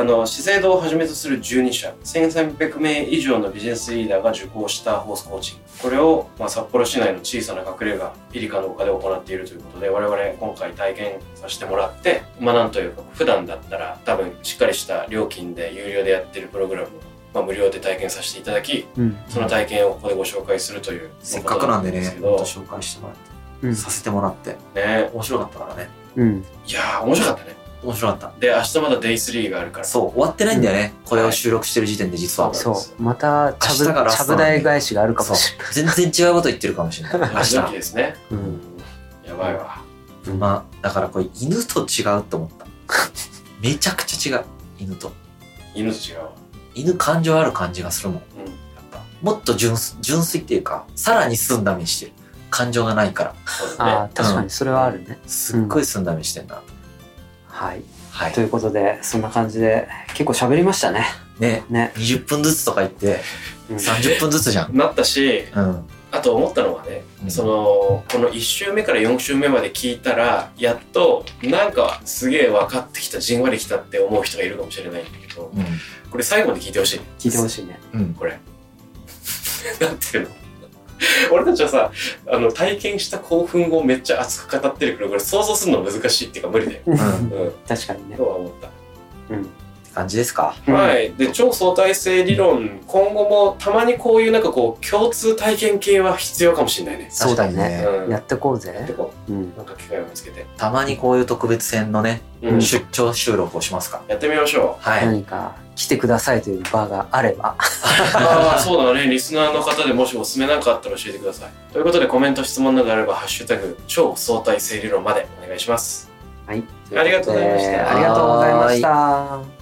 [SPEAKER 2] あの資生堂をはじめとする12社1300名以上のビジネスリーダーが受講したホースコーチング。これを、まあ、札幌市内の小さな隠れ家ピリカの丘で行っているということで我々今回体験させてもらってまあなんというか普段だったら多分しっかりした料金で有料でやってるプログラムを、まあ、無料で体験させていただき
[SPEAKER 4] うん。
[SPEAKER 2] その体験をここでご紹介するという
[SPEAKER 3] せっかくなんでね、紹介してもらって、
[SPEAKER 4] うん。
[SPEAKER 3] させてもらって、
[SPEAKER 2] ね。
[SPEAKER 3] 面白かったからね。
[SPEAKER 4] うん。
[SPEAKER 2] いやー面白かったね
[SPEAKER 3] 面白かった。
[SPEAKER 2] で明日まだデイ3があるから
[SPEAKER 3] そう、終わってないんだよね。これを収録してる時点で実は。
[SPEAKER 2] そう
[SPEAKER 4] そうまたちゃぶ台返しがあるかもしれ
[SPEAKER 3] 全然違うこと言ってるかもしれない。明
[SPEAKER 2] 明日
[SPEAKER 3] 日。
[SPEAKER 2] ですね
[SPEAKER 4] ない、うん
[SPEAKER 2] やばいわ
[SPEAKER 3] まあ、だからこれ犬と違うと思った。めちゃくちゃ違う。犬と。
[SPEAKER 2] 犬と違うわ
[SPEAKER 3] 犬感情ある感じがするもん。や
[SPEAKER 2] うん
[SPEAKER 3] っぱもっと純粋純粋っていうか、さらに澄んだ目してる。感情がないから。
[SPEAKER 2] ね
[SPEAKER 4] ああ確かにそれはあるね、
[SPEAKER 3] すっごい澄んだ目してんな。
[SPEAKER 4] はい
[SPEAKER 3] はい
[SPEAKER 4] と。いうことでそんな感じで結構喋りましたね
[SPEAKER 3] ね、
[SPEAKER 4] ね、
[SPEAKER 3] 20分ずつとか言って、
[SPEAKER 4] うん
[SPEAKER 3] 30分ずつじゃん。
[SPEAKER 2] なったし
[SPEAKER 3] うん。
[SPEAKER 2] あと思ったのはね、
[SPEAKER 3] うん
[SPEAKER 2] そのこの1週目から4週目まで聞いたらやっとなんかすげえ分かってきたじんわりきたって思う人がいるかもしれないんだけど
[SPEAKER 3] うん。
[SPEAKER 2] これ最後まで聞いてほしい
[SPEAKER 4] 聞いてほしいね
[SPEAKER 3] うん。
[SPEAKER 2] これ なんていうの？俺たちはさあの体験した興奮をめっちゃ熱く語ってるけどこれ想像するの難しいっていうか無理だよ、
[SPEAKER 3] うん。っ
[SPEAKER 2] うん、
[SPEAKER 4] 確かにね
[SPEAKER 2] と。は思った。
[SPEAKER 4] うん。
[SPEAKER 3] て感じですか？
[SPEAKER 4] うん
[SPEAKER 2] はい、で超相対性理論今後もたまにこういうなんかこう共通体験系は必要かもしれないね。
[SPEAKER 4] そうだ
[SPEAKER 3] ね
[SPEAKER 2] うん
[SPEAKER 4] やってこう
[SPEAKER 2] やって
[SPEAKER 4] ぜ。
[SPEAKER 2] こ
[SPEAKER 4] うん
[SPEAKER 2] う。なんか機会を見つけて、
[SPEAKER 3] たまにこういう特別編のね、
[SPEAKER 2] うん、
[SPEAKER 3] 出張収録をしますか？
[SPEAKER 2] やってみましょう。
[SPEAKER 3] はい。
[SPEAKER 4] 何か来てくださいという場があれば。
[SPEAKER 2] ああそうだねリスナーの方でもしおすすめなんかあったら教えてください。ということでコメント質問などあれば「ハッシュタグ超相対性理論」までお願いします。
[SPEAKER 4] はい。
[SPEAKER 2] ありがとうございました
[SPEAKER 4] ありがとうございました。